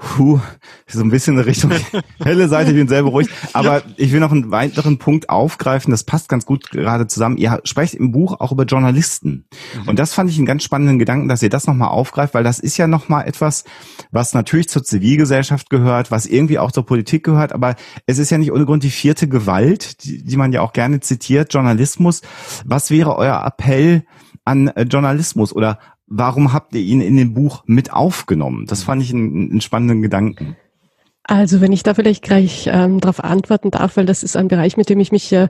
puh, so ein bisschen eine Richtung helle Seite, ich bin selber ruhig. Aber ich will noch einen weiteren Punkt aufgreifen, das passt ganz gut gerade zusammen. Ihr sprecht im Buch auch über Journalisten. Und das fand ich einen ganz spannenden Gedanken, dass ihr das nochmal aufgreift, weil das ist ja nochmal etwas, was natürlich zur Zivilgesellschaft gehört, was irgendwie auch zur Politik gehört, aber es ist ja nicht ohne Grund die vierte Gewalt, die, die man ja auch gerne zitiert, Journalismus. Was wäre euer Appell an äh, Journalismus oder warum habt ihr ihn in dem Buch mit aufgenommen? Das fand ich einen, einen spannenden Gedanken. Also wenn ich da vielleicht gleich ähm, darauf antworten darf, weil das ist ein Bereich, mit dem ich mich äh,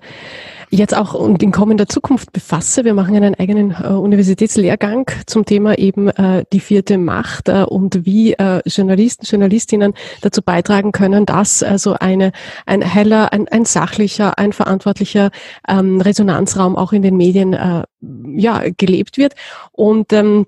jetzt auch und in kommender Zukunft befasse. Wir machen einen eigenen äh, Universitätslehrgang zum Thema eben äh, die vierte Macht äh, und wie äh, Journalisten, Journalistinnen dazu beitragen können, dass also eine, ein heller, ein, ein sachlicher, ein verantwortlicher ähm, Resonanzraum auch in den Medien äh, ja, gelebt wird. Und ähm,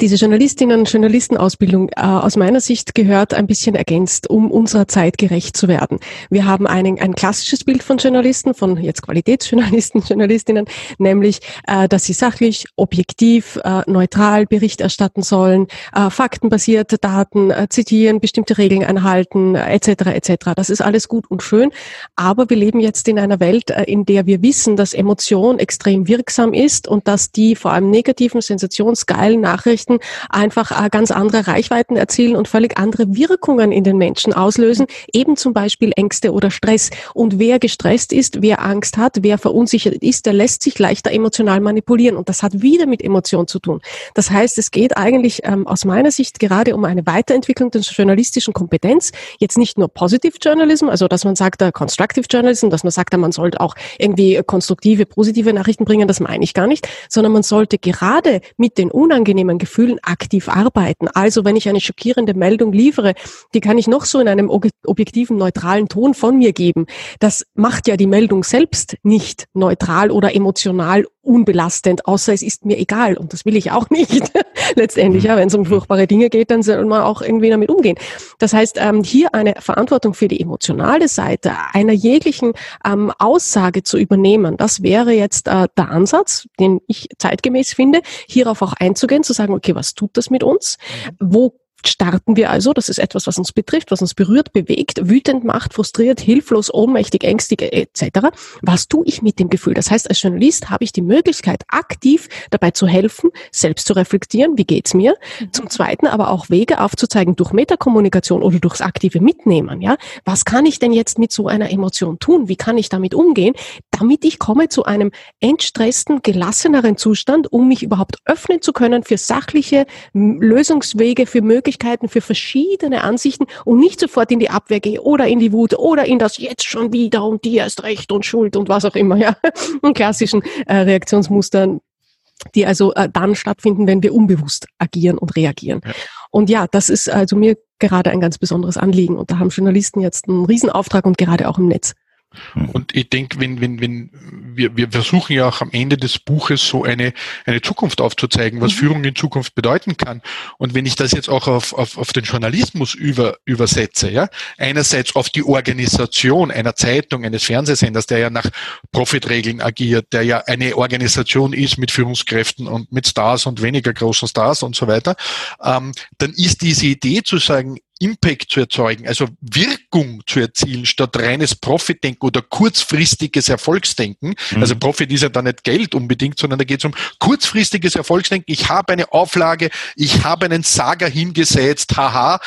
diese Journalistinnen und Journalistenausbildung äh, aus meiner Sicht gehört ein bisschen ergänzt, um unserer Zeit gerecht zu werden. Wir haben einen, ein klassisches Bild von Journalisten, von jetzt Qualitätsjournalisten, Journalistinnen, nämlich, äh, dass sie sachlich, objektiv, äh, neutral Bericht erstatten sollen, äh, faktenbasierte Daten äh, zitieren, bestimmte Regeln einhalten, äh, etc. etc. Das ist alles gut und schön, aber wir leben jetzt in einer Welt, äh, in der wir wissen, dass Emotion extrem wirksam ist und dass die vor allem negativen, sensationsgeilen Nachrichten einfach äh, ganz andere Reichweiten erzielen und völlig andere Wirkungen in den Menschen auslösen, eben zum Beispiel Ängste oder Stress. Und wer gestresst ist, wer Angst hat, wer verunsichert ist, der lässt sich leichter emotional manipulieren. Und das hat wieder mit Emotion zu tun. Das heißt, es geht eigentlich ähm, aus meiner Sicht gerade um eine Weiterentwicklung der journalistischen Kompetenz. Jetzt nicht nur Positive Journalism, also dass man sagt, äh, Constructive Journalism, dass man sagt, äh, man sollte auch irgendwie konstruktive, positive Nachrichten bringen, das meine ich gar nicht, sondern man sollte gerade mit den unangenehmen Gefühlen aktiv arbeiten. Also wenn ich eine schockierende Meldung liefere, die kann ich noch so in einem ob- objektiven, neutralen Ton von mir geben. Das macht ja die Meldung selbst nicht neutral oder emotional unbelastend, außer es ist mir egal. Und das will ich auch nicht. Letztendlich, ja, wenn es um furchtbare Dinge geht, dann soll man auch irgendwie damit umgehen. Das heißt, ähm, hier eine Verantwortung für die emotionale Seite einer jeglichen ähm, Aussage zu übernehmen, das wäre jetzt äh, der Ansatz, den ich zeitgemäß finde, hierauf auch einzugehen, zu sagen, okay, was tut das mit uns? Wo starten wir also, das ist etwas, was uns betrifft, was uns berührt, bewegt, wütend macht, frustriert, hilflos, ohnmächtig, ängstig etc. Was tue ich mit dem Gefühl? Das heißt, als Journalist habe ich die Möglichkeit, aktiv dabei zu helfen, selbst zu reflektieren, wie geht's mir? Zum Zweiten aber auch Wege aufzuzeigen durch Metakommunikation oder durchs aktive Mitnehmen. Ja, was kann ich denn jetzt mit so einer Emotion tun? Wie kann ich damit umgehen, damit ich komme zu einem entstressten, gelasseneren Zustand, um mich überhaupt öffnen zu können für sachliche Lösungswege, für Möglichkeiten, für verschiedene Ansichten und nicht sofort in die Abwehr gehe oder in die Wut oder in das jetzt schon wieder und die erst recht und Schuld und was auch immer, ja, und klassischen äh, Reaktionsmustern die also äh, dann stattfinden, wenn wir unbewusst agieren und reagieren. Ja. Und ja, das ist also mir gerade ein ganz besonderes Anliegen. Und da haben Journalisten jetzt einen Riesenauftrag und gerade auch im Netz. Mhm. Und ich denke, wenn, wenn, wenn wir, wir versuchen ja auch am Ende des Buches so eine, eine Zukunft aufzuzeigen, was mhm. Führung in Zukunft bedeuten kann. Und wenn ich das jetzt auch auf, auf, auf den Journalismus über, übersetze, ja, einerseits auf die Organisation einer Zeitung, eines Fernsehsenders, der ja nach Profitregeln agiert, der ja eine Organisation ist mit Führungskräften und mit Stars und weniger großen Stars und so weiter, ähm, dann ist diese Idee zu sagen, Impact zu erzeugen, also Wirkung zu erzielen, statt reines Profitdenken oder kurzfristiges Erfolgsdenken. Mhm. Also Profit ist ja da nicht Geld unbedingt, sondern da geht es um kurzfristiges Erfolgsdenken. Ich habe eine Auflage, ich habe einen Sager hingesetzt, haha,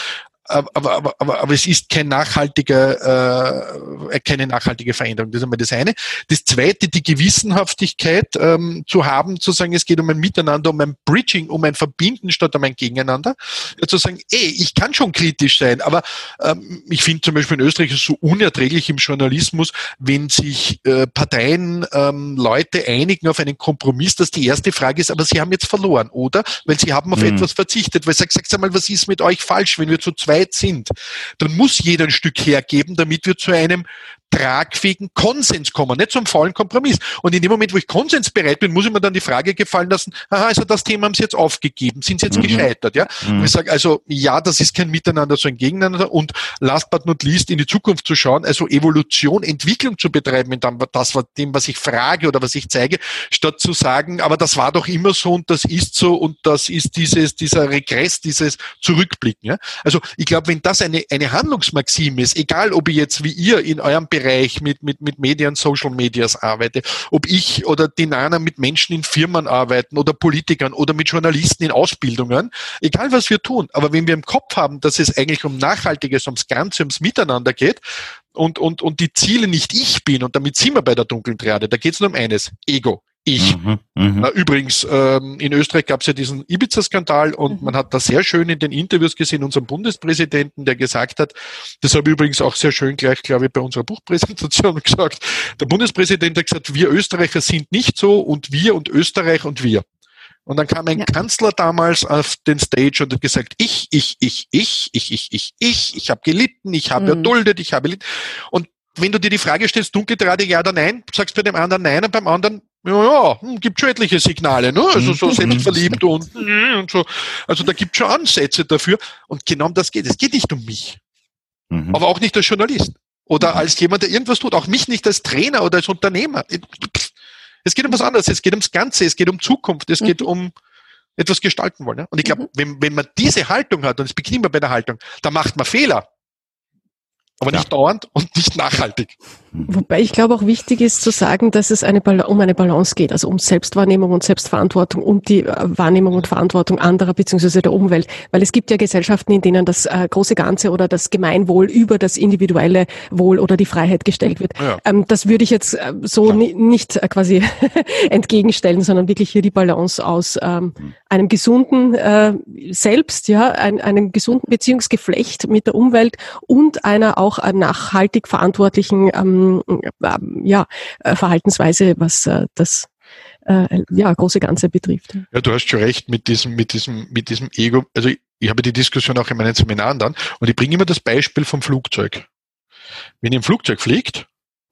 aber, aber, aber, aber es ist kein nachhaltiger, äh, keine nachhaltige Veränderung. Das ist einmal das eine. Das zweite, die Gewissenhaftigkeit ähm, zu haben, zu sagen, es geht um ein Miteinander, um ein Bridging, um ein Verbinden statt um ein Gegeneinander. Ja, zu sagen, ey, ich kann schon kritisch sein, aber ähm, ich finde zum Beispiel in Österreich ist es so unerträglich im Journalismus, wenn sich äh, Parteien, ähm, Leute einigen auf einen Kompromiss, dass die erste Frage ist, aber sie haben jetzt verloren, oder? Weil sie haben auf mhm. etwas verzichtet. Weil sag, sag's einmal, was ist mit euch falsch, wenn wir zu zwei weit sind, dann muss jeder ein Stück hergeben, damit wir zu einem tragfähigen Konsens kommen, nicht zum faulen Kompromiss. Und in dem Moment, wo ich konsensbereit bin, muss ich mir dann die Frage gefallen lassen, aha, also das Thema haben Sie jetzt aufgegeben, sind Sie jetzt mhm. gescheitert, ja? Mhm. Und ich sage, also ja, das ist kein Miteinander, so ein Gegeneinander und last but not least in die Zukunft zu schauen, also Evolution, Entwicklung zu betreiben, in dem, das, dem, was ich frage oder was ich zeige, statt zu sagen, aber das war doch immer so und das ist so und das ist dieses, dieser Regress, dieses Zurückblicken, ja? Also ich glaube, wenn das eine, eine Handlungsmaxime ist, egal ob ich jetzt wie ihr in eurem Bereich mit, mit, mit Medien, Social Medias arbeite, ob ich oder die Nana mit Menschen in Firmen arbeiten oder Politikern oder mit Journalisten in Ausbildungen, egal was wir tun, aber wenn wir im Kopf haben, dass es eigentlich um Nachhaltiges, ums Ganze, ums Miteinander geht, und, und, und die Ziele nicht ich bin, und damit sind wir bei der dunklen Triade, da geht es nur um eines, Ego ich. Mhm, mh. Übrigens, ähm, in Österreich gab es ja diesen Ibiza-Skandal und mhm. man hat da sehr schön in den Interviews gesehen, unseren Bundespräsidenten, der gesagt hat, das habe ich übrigens auch sehr schön gleich, glaube ich, bei unserer Buchpräsentation gesagt, der Bundespräsident hat gesagt, wir Österreicher sind nicht so und wir und Österreich und wir. Und dann kam ein ja. Kanzler damals auf den Stage und hat gesagt, ich, ich, ich, ich, ich, ich, ich, ich, ich habe gelitten, ich habe mhm. erduldet, ich habe gelitten. Und wenn du dir die Frage stellst, dunkel gerade ja oder nein, sagst bei dem anderen nein und beim anderen ja, ja, hm, gibt schon etliche Signale, ne? Also so mhm. selbstverliebt und, und so. Also da gibt schon Ansätze dafür. Und genau um das geht. Es geht nicht um mich. Mhm. Aber auch nicht als Journalist. Oder mhm. als jemand, der irgendwas tut. Auch mich nicht als Trainer oder als Unternehmer. Es geht um was anderes. Es geht ums Ganze. Es geht um Zukunft. Es geht mhm. um etwas gestalten wollen. Ne? Und ich glaube, mhm. wenn, wenn man diese Haltung hat, und es beginnt immer bei der Haltung, da macht man Fehler aber nicht ja. dauernd und nicht nachhaltig. Wobei ich glaube auch wichtig ist zu sagen, dass es eine, um eine Balance geht, also um Selbstwahrnehmung und Selbstverantwortung, um die äh, Wahrnehmung und Verantwortung anderer beziehungsweise der Umwelt. Weil es gibt ja Gesellschaften, in denen das äh, große Ganze oder das Gemeinwohl über das individuelle Wohl oder die Freiheit gestellt wird. Ja. Ähm, das würde ich jetzt äh, so nicht quasi entgegenstellen, sondern wirklich hier die Balance aus ähm, einem gesunden äh, Selbst, ja, ein, einem gesunden Beziehungsgeflecht mit der Umwelt und einer auch nachhaltig verantwortlichen ähm, ja, äh, Verhaltensweise, was äh, das äh, ja, große Ganze betrifft. Ja, du hast schon recht mit diesem, mit diesem, mit diesem Ego. Also ich, ich habe die Diskussion auch in meinen Seminaren dann und ich bringe immer das Beispiel vom Flugzeug. Wenn ihr im Flugzeug fliegt,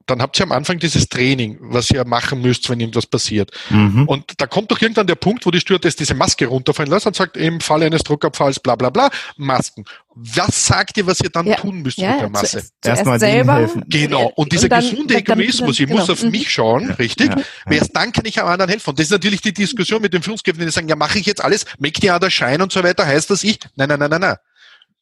dann habt ihr am Anfang dieses Training, was ihr machen müsst, wenn irgendwas passiert. Mhm. Und da kommt doch irgendwann der Punkt, wo die Stewardess diese Maske runterfallen lässt und sagt, im Falle eines Druckabfalls, bla bla bla, Masken. Was sagt ihr, was ihr dann ja. tun müsst ja, mit der Masse? Erstmal selber helfen. Genau. Und dieser und dann, gesunde Egoismus, ich genau. muss auf mhm. mich schauen, richtig? Ja. Erst dann kann ich am anderen helfen. Und das ist natürlich die Diskussion mit den Führungskräften, die sagen, ja, mache ich jetzt alles, make the other shine und so weiter, heißt das ich? Nein, nein, nein, nein, nein.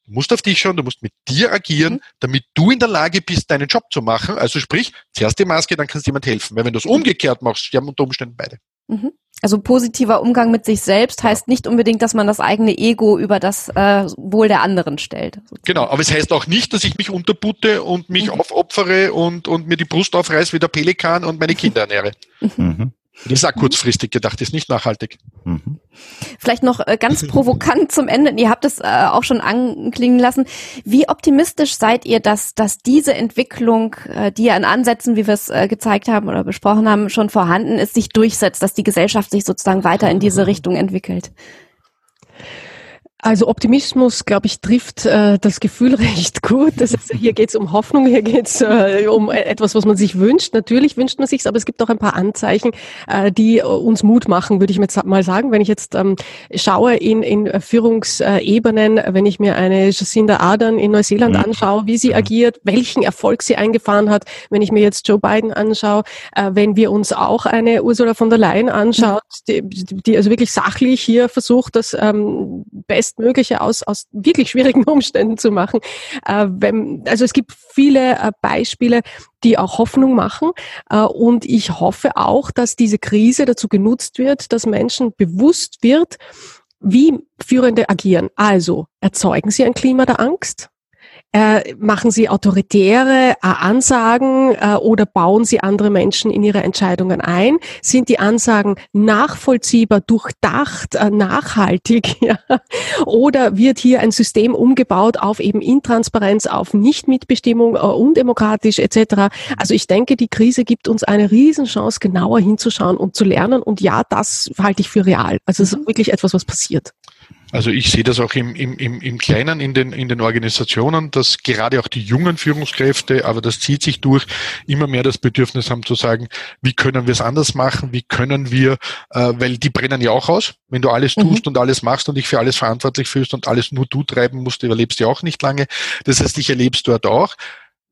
Du musst auf dich schauen, du musst mit dir agieren, mhm. damit du in der Lage bist, deinen Job zu machen. Also sprich, zuerst die Maske, dann kannst du jemand helfen. Weil wenn du es umgekehrt machst, sterben unter Umständen beide. Mhm. Also positiver Umgang mit sich selbst heißt nicht unbedingt, dass man das eigene Ego über das äh, Wohl der anderen stellt. Sozusagen. Genau, aber es heißt auch nicht, dass ich mich unterbutte und mich mhm. aufopfere und, und mir die Brust aufreiß wie der Pelikan und meine Kinder ernähre. Mhm. Das ist auch kurzfristig gedacht, ist nicht nachhaltig. Mhm. Vielleicht noch äh, ganz provokant zum Ende. Ihr habt es äh, auch schon anklingen lassen. Wie optimistisch seid ihr, dass, dass diese Entwicklung, äh, die ja an Ansätzen, wie wir es gezeigt haben oder besprochen haben, schon vorhanden ist, sich durchsetzt, dass die Gesellschaft sich sozusagen weiter in diese Richtung entwickelt? Also Optimismus, glaube ich, trifft äh, das Gefühl recht gut. Das heißt, hier geht es um Hoffnung, hier geht es äh, um etwas, was man sich wünscht. Natürlich wünscht man sich aber es gibt auch ein paar Anzeichen, äh, die uns Mut machen, würde ich jetzt mal sagen. Wenn ich jetzt ähm, schaue in, in Führungsebenen, wenn ich mir eine Jacinda Ardern in Neuseeland mhm. anschaue, wie sie mhm. agiert, welchen Erfolg sie eingefahren hat, wenn ich mir jetzt Joe Biden anschaue, äh, wenn wir uns auch eine Ursula von der Leyen anschaut, die, die also wirklich sachlich hier versucht, das ähm, best Bestmögliche aus, aus wirklich schwierigen Umständen zu machen. Äh, wenn, also es gibt viele äh, Beispiele, die auch Hoffnung machen. Äh, und ich hoffe auch, dass diese Krise dazu genutzt wird, dass Menschen bewusst wird, wie Führende agieren. Also erzeugen sie ein Klima der Angst? Äh, machen Sie autoritäre äh, Ansagen äh, oder bauen Sie andere Menschen in Ihre Entscheidungen ein? Sind die Ansagen nachvollziehbar, durchdacht, äh, nachhaltig? Ja? Oder wird hier ein System umgebaut auf eben Intransparenz, auf Nichtmitbestimmung, äh, undemokratisch etc.? Also ich denke, die Krise gibt uns eine Riesenchance, genauer hinzuschauen und zu lernen. Und ja, das halte ich für real. Also es ist mhm. wirklich etwas, was passiert. Also ich sehe das auch im, im, im, im Kleinen in den, in den Organisationen, dass gerade auch die jungen Führungskräfte, aber das zieht sich durch, immer mehr das Bedürfnis haben zu sagen, wie können wir es anders machen, wie können wir, äh, weil die brennen ja auch aus. Wenn du alles mhm. tust und alles machst und dich für alles verantwortlich fühlst und alles nur du treiben musst, überlebst du auch nicht lange. Das heißt, ich erlebe es dort auch.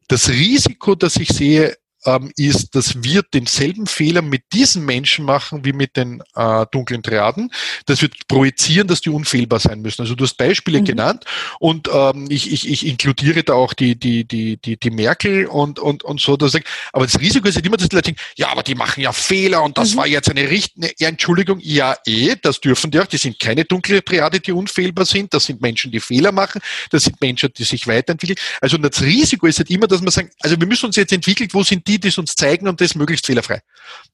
Das Risiko, das ich sehe, ähm, ist, dass wir denselben Fehler mit diesen Menschen machen wie mit den äh, dunklen Triaden. Das wird projizieren, dass die unfehlbar sein müssen. Also du hast Beispiele mhm. genannt und ähm, ich, ich, ich inkludiere da auch die, die, die, die, die Merkel und, und, und so. Dass ich, aber das Risiko ist halt immer, dass die Leute denken, ja, aber die machen ja Fehler und das mhm. war jetzt eine richtige ja, Entschuldigung. Ja, eh, das dürfen die auch. Die sind keine dunkle Triade, die unfehlbar sind. Das sind Menschen, die Fehler machen. Das sind Menschen, die sich weiterentwickeln. Also das Risiko ist halt immer, dass man sagt, also wir müssen uns jetzt entwickeln, wo sind die, die, die es uns zeigen und das möglichst fehlerfrei.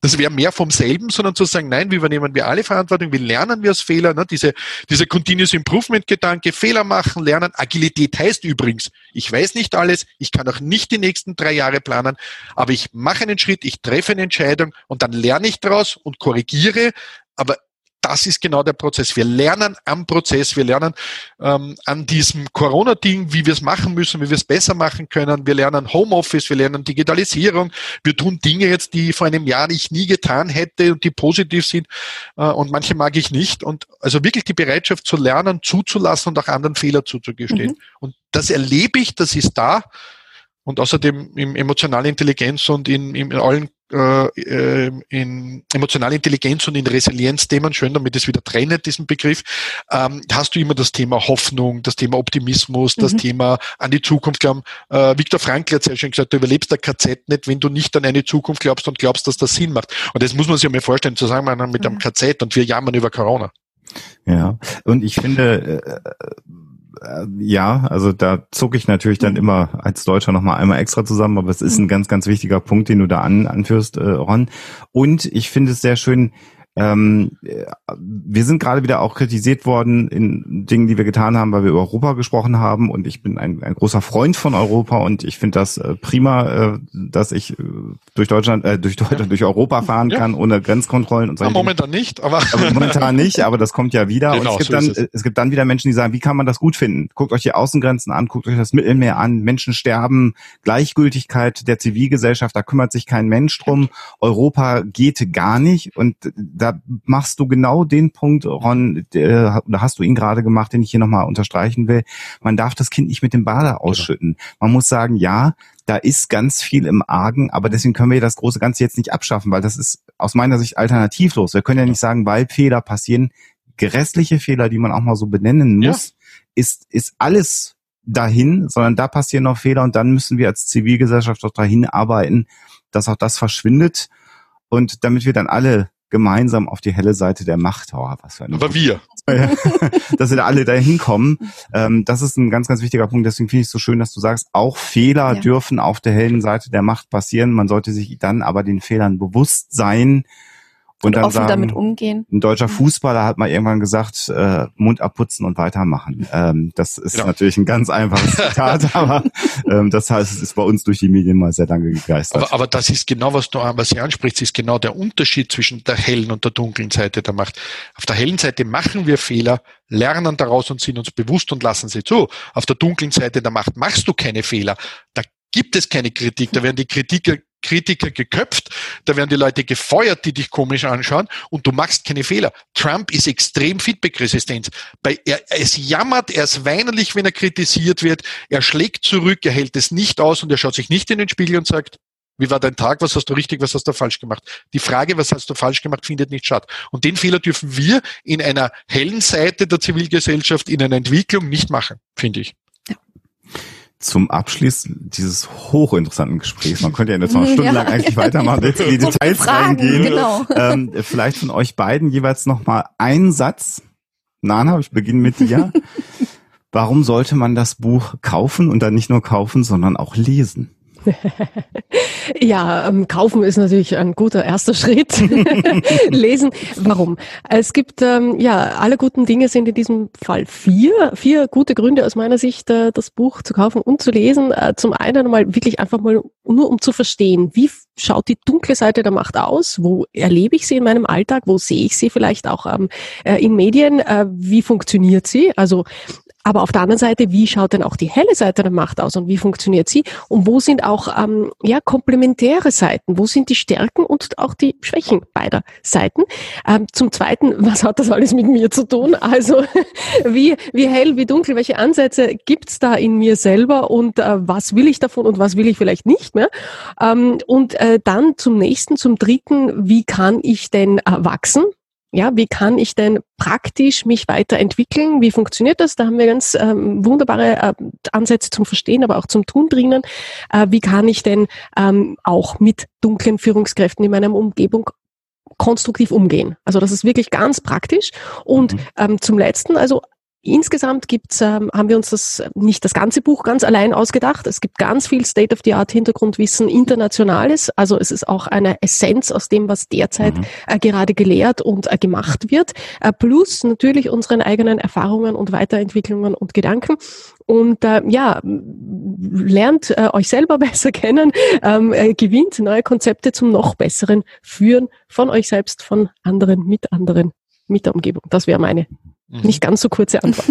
Das wäre mehr vom selben, sondern zu sagen, nein, wie übernehmen wir alle Verantwortung, wie lernen wir aus Fehlern, ne? diese, diese Continuous Improvement Gedanke, Fehler machen, lernen. Agilität heißt übrigens, ich weiß nicht alles, ich kann auch nicht die nächsten drei Jahre planen, aber ich mache einen Schritt, ich treffe eine Entscheidung und dann lerne ich daraus und korrigiere, aber das ist genau der Prozess. Wir lernen am Prozess, wir lernen ähm, an diesem Corona-Ding, wie wir es machen müssen, wie wir es besser machen können. Wir lernen Homeoffice, wir lernen Digitalisierung. Wir tun Dinge jetzt, die vor einem Jahr ich nie getan hätte und die positiv sind äh, und manche mag ich nicht. Und also wirklich die Bereitschaft zu lernen, zuzulassen und auch anderen Fehler zuzugestehen. Mhm. Und das erlebe ich, das ist da. Und außerdem in emotionale Intelligenz und in, in allen äh, äh, in emotionale Intelligenz und in Resilienzthemen, schön damit es wieder trennt, diesen Begriff, ähm, hast du immer das Thema Hoffnung, das Thema Optimismus, das mhm. Thema an die Zukunft glauben. Äh, Viktor Frankl hat sehr schön gesagt, du überlebst der KZ nicht, wenn du nicht an eine Zukunft glaubst und glaubst, dass das Sinn macht. Und das muss man sich ja mal vorstellen, zusammen mit mhm. einem KZ und wir jammern über Corona. Ja, und ich finde, äh, äh, ja, also da zucke ich natürlich dann mhm. immer als Deutscher nochmal einmal extra zusammen, aber es ist ein mhm. ganz, ganz wichtiger Punkt, den du da an, anführst, äh, Ron. Und ich finde es sehr schön, ähm, wir sind gerade wieder auch kritisiert worden in Dingen, die wir getan haben, weil wir über Europa gesprochen haben. Und ich bin ein, ein großer Freund von Europa und ich finde das äh, prima, äh, dass ich äh, durch Deutschland, äh, durch Deutschland, ja. durch Europa fahren ja. kann, ohne Grenzkontrollen und so. Ja, momentan nicht, aber. aber. momentan nicht, aber das kommt ja wieder. Genau, und es gibt so dann, es. es gibt dann wieder Menschen, die sagen, wie kann man das gut finden? Guckt euch die Außengrenzen an, guckt euch das Mittelmeer an, Menschen sterben, Gleichgültigkeit der Zivilgesellschaft, da kümmert sich kein Mensch drum. Europa geht gar nicht und da da machst du genau den Punkt, Ron, oder hast du ihn gerade gemacht, den ich hier nochmal unterstreichen will. Man darf das Kind nicht mit dem Bade genau. ausschütten. Man muss sagen, ja, da ist ganz viel im Argen, aber deswegen können wir das große Ganze jetzt nicht abschaffen, weil das ist aus meiner Sicht alternativlos. Wir können ja nicht sagen, weil Fehler passieren, grässliche Fehler, die man auch mal so benennen muss, ja. ist, ist alles dahin, sondern da passieren noch Fehler und dann müssen wir als Zivilgesellschaft auch dahin arbeiten, dass auch das verschwindet und damit wir dann alle gemeinsam auf die helle Seite der Macht. Oh, was für eine Aber wir. dass wir da alle dahin kommen. Ähm, das ist ein ganz, ganz wichtiger Punkt. Deswegen finde ich es so schön, dass du sagst, auch Fehler ja. dürfen auf der hellen Seite der Macht passieren. Man sollte sich dann aber den Fehlern bewusst sein und, dann offen sagen, damit umgehen. Ein deutscher Fußballer hat mal irgendwann gesagt, äh, Mund abputzen und weitermachen. Ähm, das ist Genau. natürlich ein ganz einfaches Zitat, aber ähm, das heißt, es ist bei uns durch die Medien mal sehr lange gegeistert. Aber, aber das ist genau, was du was Sie ansprichst, ist genau der Unterschied zwischen der hellen und der dunklen Seite der Macht. Auf der hellen Seite machen wir Fehler, lernen daraus und sind uns bewusst und lassen sie zu. Auf der dunklen Seite der Macht machst du keine Fehler. Da gibt es keine Kritik. Da werden die Kritiker Kritiker geköpft, da werden die Leute gefeuert, die dich komisch anschauen und du machst keine Fehler. Trump ist extrem feedbackresistent. Bei, er, es jammert, er ist weinerlich, wenn er kritisiert wird, er schlägt zurück, er hält es nicht aus und er schaut sich nicht in den Spiegel und sagt, wie war dein Tag? Was hast du richtig? Was hast du falsch gemacht? Die Frage, was hast du falsch gemacht, findet nicht statt. Und den Fehler dürfen wir in einer hellen Seite der Zivilgesellschaft, in einer Entwicklung nicht machen, finde ich. Zum Abschluss dieses hochinteressanten Gesprächs, man könnte ja jetzt noch Ja. stundenlang eigentlich weitermachen, jetzt in die Details Fragen, reingehen. genau. Ähm, vielleicht von euch beiden jeweils noch mal ein Satz. Nana, ich beginne mit dir. Warum sollte man das Buch kaufen und dann nicht nur kaufen, sondern auch lesen? Ja, ähm, kaufen ist natürlich ein guter erster Schritt. Lesen, warum? Es gibt, ähm, ja, alle guten Dinge sind in diesem Fall vier. Vier gute Gründe aus meiner Sicht, äh, das Buch zu kaufen und zu lesen. Äh, zum einen mal wirklich einfach mal nur um zu verstehen, wie schaut die dunkle Seite der Macht aus? Wo erlebe ich sie in meinem Alltag? Wo sehe ich sie vielleicht auch ähm, äh, in Medien? Äh, wie funktioniert sie? Also aber auf der anderen Seite, wie schaut denn auch die helle Seite der Macht aus und wie funktioniert sie? Und wo sind auch ähm, ja, komplementäre Seiten? Wo sind die Stärken und auch die Schwächen beider Seiten? Ähm, zum Zweiten, was hat das alles mit mir zu tun? Also wie, wie hell, wie dunkel, welche Ansätze gibt's da in mir selber und äh, was will ich davon und was will ich vielleicht nicht mehr? Ähm, und äh, dann zum nächsten, zum dritten, wie kann ich denn äh, wachsen? Ja, wie kann ich denn praktisch mich weiterentwickeln? Wie funktioniert das? Da haben wir ganz ähm, wunderbare äh, Ansätze zum Verstehen, aber auch zum Tun drinnen. Äh, wie kann ich denn ähm, auch mit dunklen Führungskräften in meiner Umgebung konstruktiv umgehen? Also das ist wirklich ganz praktisch. Und Mhm. ähm, zum letzten, also Insgesamt gibt's, ähm, haben wir uns das nicht das ganze Buch ganz allein ausgedacht. Es gibt ganz viel State-of-the-Art-Hintergrundwissen, internationales. Also es ist auch eine Essenz aus dem, was derzeit Mhm. äh, gerade gelehrt und äh, gemacht wird. Äh, plus natürlich unseren eigenen Erfahrungen und Weiterentwicklungen und Gedanken. Und äh, ja, lernt äh, euch selber besser kennen, ähm, äh, gewinnt neue Konzepte zum noch besseren Führen von euch selbst, von anderen, mit anderen, mit der Umgebung. Das wäre meine. Nicht ganz so kurze Antwort.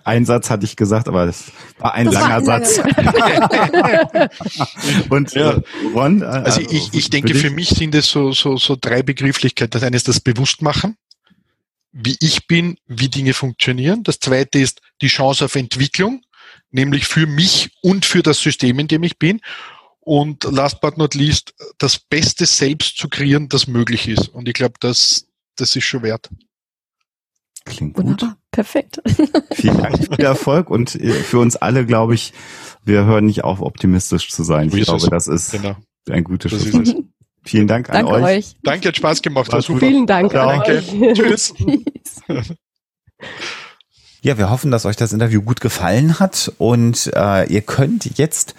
Ein Satz hatte ich gesagt, aber das war ein Das war langer ein langer Satz. Und Ja. äh, Ron, äh, Also ich, ich denke, für mich sind es so, so, so drei Begrifflichkeiten. Das eine ist das Bewusstmachen, wie ich bin, wie Dinge funktionieren. Das zweite ist die Chance auf Entwicklung, nämlich für mich und für das System, in dem ich bin. Und last but not least, das Beste selbst zu kreieren, das möglich ist. Und ich glaube, das, das ist schon wert. Klingt gut. Wunderbar. Perfekt. Vielen Dank, viel Erfolg und äh, für uns alle, glaube ich, wir hören nicht auf, optimistisch zu sein. Ich glaube, das ist Genau. ein gutes Schlusswort. Vielen Dank an Danke euch. euch. Danke, hat Spaß gemacht. War super. Vielen Dank. Danke. euch. Tschüss. Ja, wir hoffen, dass euch das Interview gut gefallen hat und äh, ihr könnt jetzt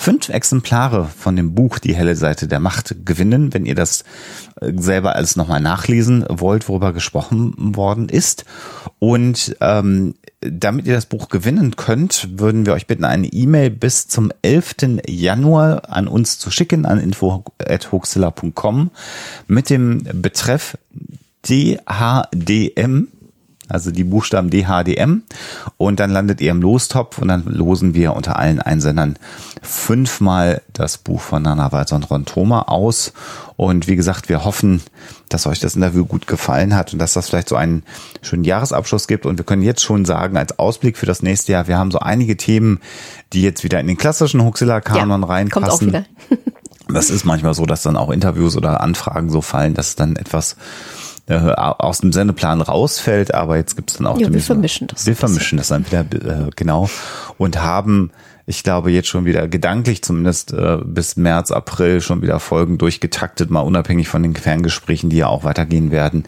fünf Exemplare von dem Buch Die helle Seite der Macht gewinnen, wenn ihr das äh, selber alles nochmal nachlesen wollt, worüber gesprochen worden ist. Und ähm, damit ihr das Buch gewinnen könnt, würden wir euch bitten, eine E-Mail bis zum 11. Januar an uns zu schicken, an info.hoaxilla.com mit dem Betreff DHDM also die Buchstaben DHDM und dann landet ihr im Lostopf und dann losen wir unter allen Einsendern fünfmal das Buch von Nana Walzer und Ron Thoma aus und wie gesagt, wir hoffen, dass euch das Interview gut gefallen hat und dass das vielleicht so einen schönen Jahresabschluss gibt und wir können jetzt schon sagen, als Ausblick für das nächste Jahr, wir haben so einige Themen, die jetzt wieder in den klassischen Huxilla-Kanon Ja, reinpassen. kommt auch wieder. Das ist manchmal so, dass dann auch Interviews oder Anfragen so fallen, dass dann etwas äh, aus dem Sendeplan rausfällt, aber jetzt gibt's dann auch Ja, wir vermischen das Wir vermischen das dann wieder äh, genau und haben, ich glaube, jetzt schon wieder gedanklich zumindest äh, bis März, April schon wieder Folgen durchgetaktet, mal unabhängig von den Ferngesprächen, die ja auch weitergehen werden.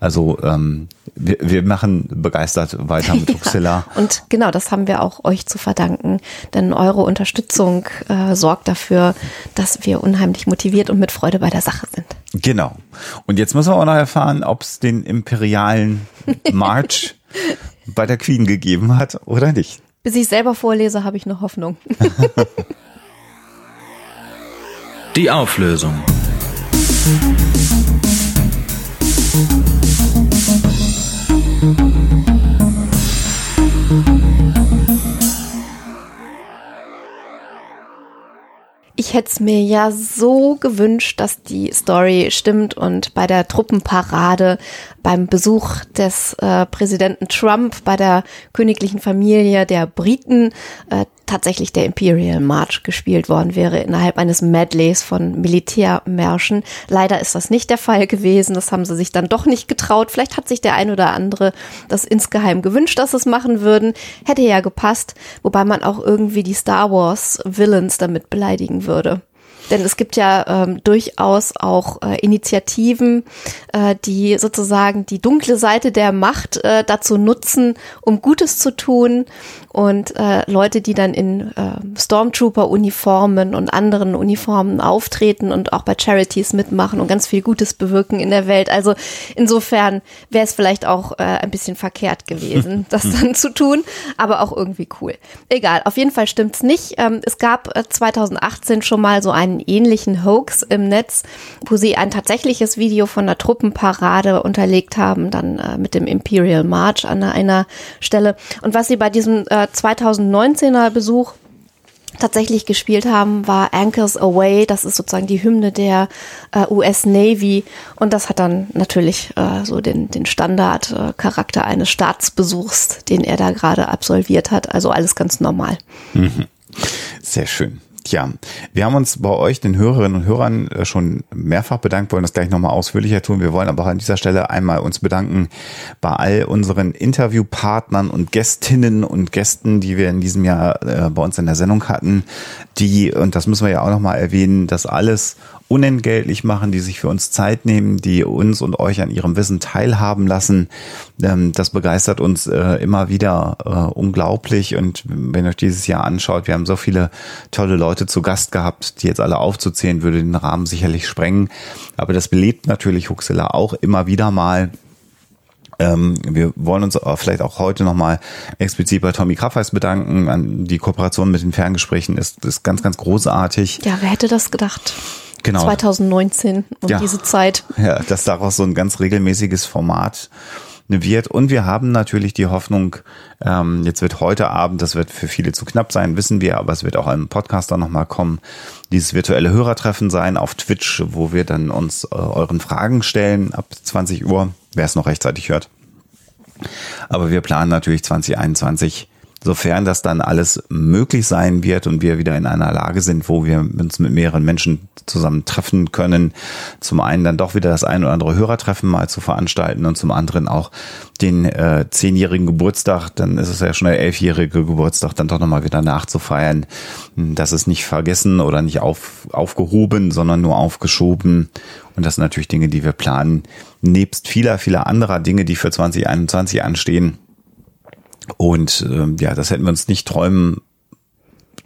Also ähm, wir, wir machen begeistert weiter mit Huxilla. Und genau, das haben wir auch euch zu verdanken, denn eure Unterstützung äh, sorgt dafür, dass wir unheimlich motiviert und mit Freude bei der Sache sind. Genau. Und jetzt müssen wir auch noch erfahren, ob es den imperialen March bei der Queen gegeben hat oder nicht. Bis ich selber vorlese, habe ich noch Hoffnung. Die Auflösung. Ich hätte es mir ja so gewünscht, dass die Story stimmt und bei der Truppenparade, beim Besuch des äh, Präsidenten Trump, bei der königlichen Familie der Briten äh, tatsächlich der Imperial March gespielt worden wäre innerhalb eines Medleys von Militärmärschen. Leider ist das nicht der Fall gewesen. Das haben sie sich dann doch nicht getraut. Vielleicht hat sich der ein oder andere das insgeheim gewünscht, dass sie es machen würden. Hätte ja gepasst, wobei man auch irgendwie die Star Wars Villains damit beleidigen würde. Denn es gibt ja ähm, durchaus auch äh, Initiativen, äh, die sozusagen die dunkle Seite der Macht äh, dazu nutzen, um Gutes zu tun. Und äh, Leute, die dann in äh, Stormtrooper-Uniformen und anderen Uniformen auftreten und auch bei Charities mitmachen und ganz viel Gutes bewirken in der Welt. Also insofern wäre es vielleicht auch äh, ein bisschen verkehrt gewesen, das dann zu tun, aber auch irgendwie cool. Egal, auf jeden Fall stimmt's nicht. Ähm, es gab äh, 2018 schon mal so einen ähnlichen Hoax im Netz, wo sie ein tatsächliches Video von der Truppenparade unterlegt haben, dann äh, mit dem Imperial March an einer Stelle. Und was sie bei diesem äh, 2019er Besuch tatsächlich gespielt haben, war Anchors Away. Das ist sozusagen die Hymne der äh, US Navy. Und das hat dann natürlich äh, so den, den Standardcharakter äh, eines Staatsbesuchs, den er da gerade absolviert hat. Also alles ganz normal. Mhm. Sehr schön. Tja, wir haben uns bei euch, den Hörerinnen und Hörern, äh, schon mehrfach bedankt, wollen das gleich nochmal ausführlicher tun. Wir wollen aber auch an dieser Stelle einmal uns bedanken bei all unseren Interviewpartnern und Gästinnen und Gästen, die wir in diesem Jahr äh, bei uns in der Sendung hatten, die, und das müssen wir ja auch nochmal erwähnen, das alles unentgeltlich machen, die sich für uns Zeit nehmen, die uns und euch an ihrem Wissen teilhaben lassen. Ähm, das begeistert uns äh, immer wieder äh, unglaublich. Und wenn ihr euch dieses Jahr anschaut, wir haben so viele tolle Leute zu Gast gehabt, die jetzt alle aufzuzählen, würde den Rahmen sicherlich sprengen. Aber das belebt natürlich Huxilla auch immer wieder mal. Ähm, wir wollen uns vielleicht auch heute nochmal explizit bei Tommy Kraffeis bedanken. An die Kooperation mit den Ferngesprächen ist, ist ganz, ganz großartig. Ja, wer hätte das gedacht? Genau. 2019 um Ja. diese Zeit. Ja, dass daraus so ein ganz regelmäßiges Format wird. Und wir haben natürlich die Hoffnung, ähm, jetzt wird heute Abend, das wird für viele zu knapp sein, wissen wir, aber es wird auch im Podcast dann nochmal kommen, dieses virtuelle Hörertreffen sein auf Twitch, wo wir dann uns äh, euren Fragen stellen ab 20 Uhr, wer es noch rechtzeitig hört. Aber wir planen natürlich 2021, sofern das dann alles möglich sein wird und wir wieder in einer Lage sind, wo wir uns mit mehreren Menschen zusammen treffen können, zum einen dann doch wieder das ein oder andere Hörertreffen mal zu veranstalten und zum anderen auch den äh, zehnjährigen Geburtstag, dann ist es ja schon der elfjährige Geburtstag, dann doch nochmal wieder nachzufeiern. Das ist nicht vergessen oder nicht auf, aufgehoben, sondern nur aufgeschoben. Und das sind natürlich Dinge, die wir planen, nebst vieler, vieler anderer Dinge, die für 2021 anstehen. Und ähm, ja, das hätten wir uns nicht träumen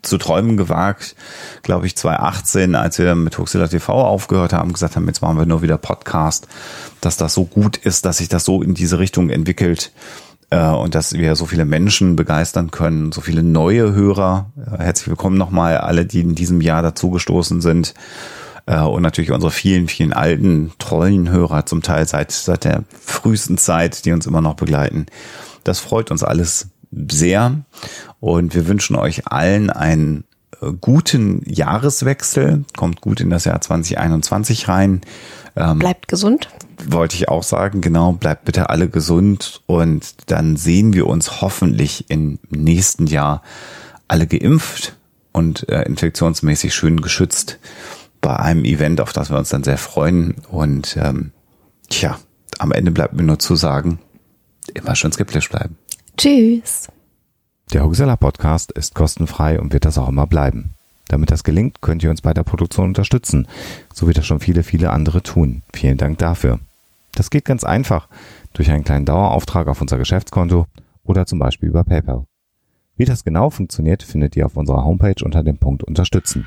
zu träumen gewagt, glaube ich, 2018, als wir mit Huxilla TV aufgehört haben, gesagt haben, jetzt machen wir nur wieder Podcast, dass das so gut ist, dass sich das so in diese Richtung entwickelt äh, und dass wir so viele Menschen begeistern können, so viele neue Hörer. Äh, herzlich willkommen nochmal alle, die in diesem Jahr dazugestoßen sind äh, und natürlich unsere vielen, vielen alten, treuen Hörer, zum Teil seit, seit der frühesten Zeit, die uns immer noch begleiten. Das freut uns alles sehr und wir wünschen euch allen einen äh, guten Jahreswechsel. Kommt gut in das Jahr 2021 rein. Ähm, Bleibt gesund. wollte ich auch sagen, genau, bleibt bitte alle gesund und dann sehen wir uns hoffentlich im nächsten Jahr alle geimpft und äh, infektionsmäßig schön geschützt bei einem Event, auf das wir uns dann sehr freuen. Und ähm, tja, am Ende bleibt mir nur zu sagen, immer schön skeptisch bleiben. Tschüss. Der Huxella Podcast ist kostenfrei und wird das auch immer bleiben. Damit das gelingt, könnt ihr uns bei der Produktion unterstützen, so wie das schon viele, viele andere tun. Vielen Dank dafür. Das geht ganz einfach durch einen kleinen Dauerauftrag auf unser Geschäftskonto oder zum Beispiel über PayPal. Wie das genau funktioniert, findet ihr auf unserer Homepage unter dem Punkt Unterstützen.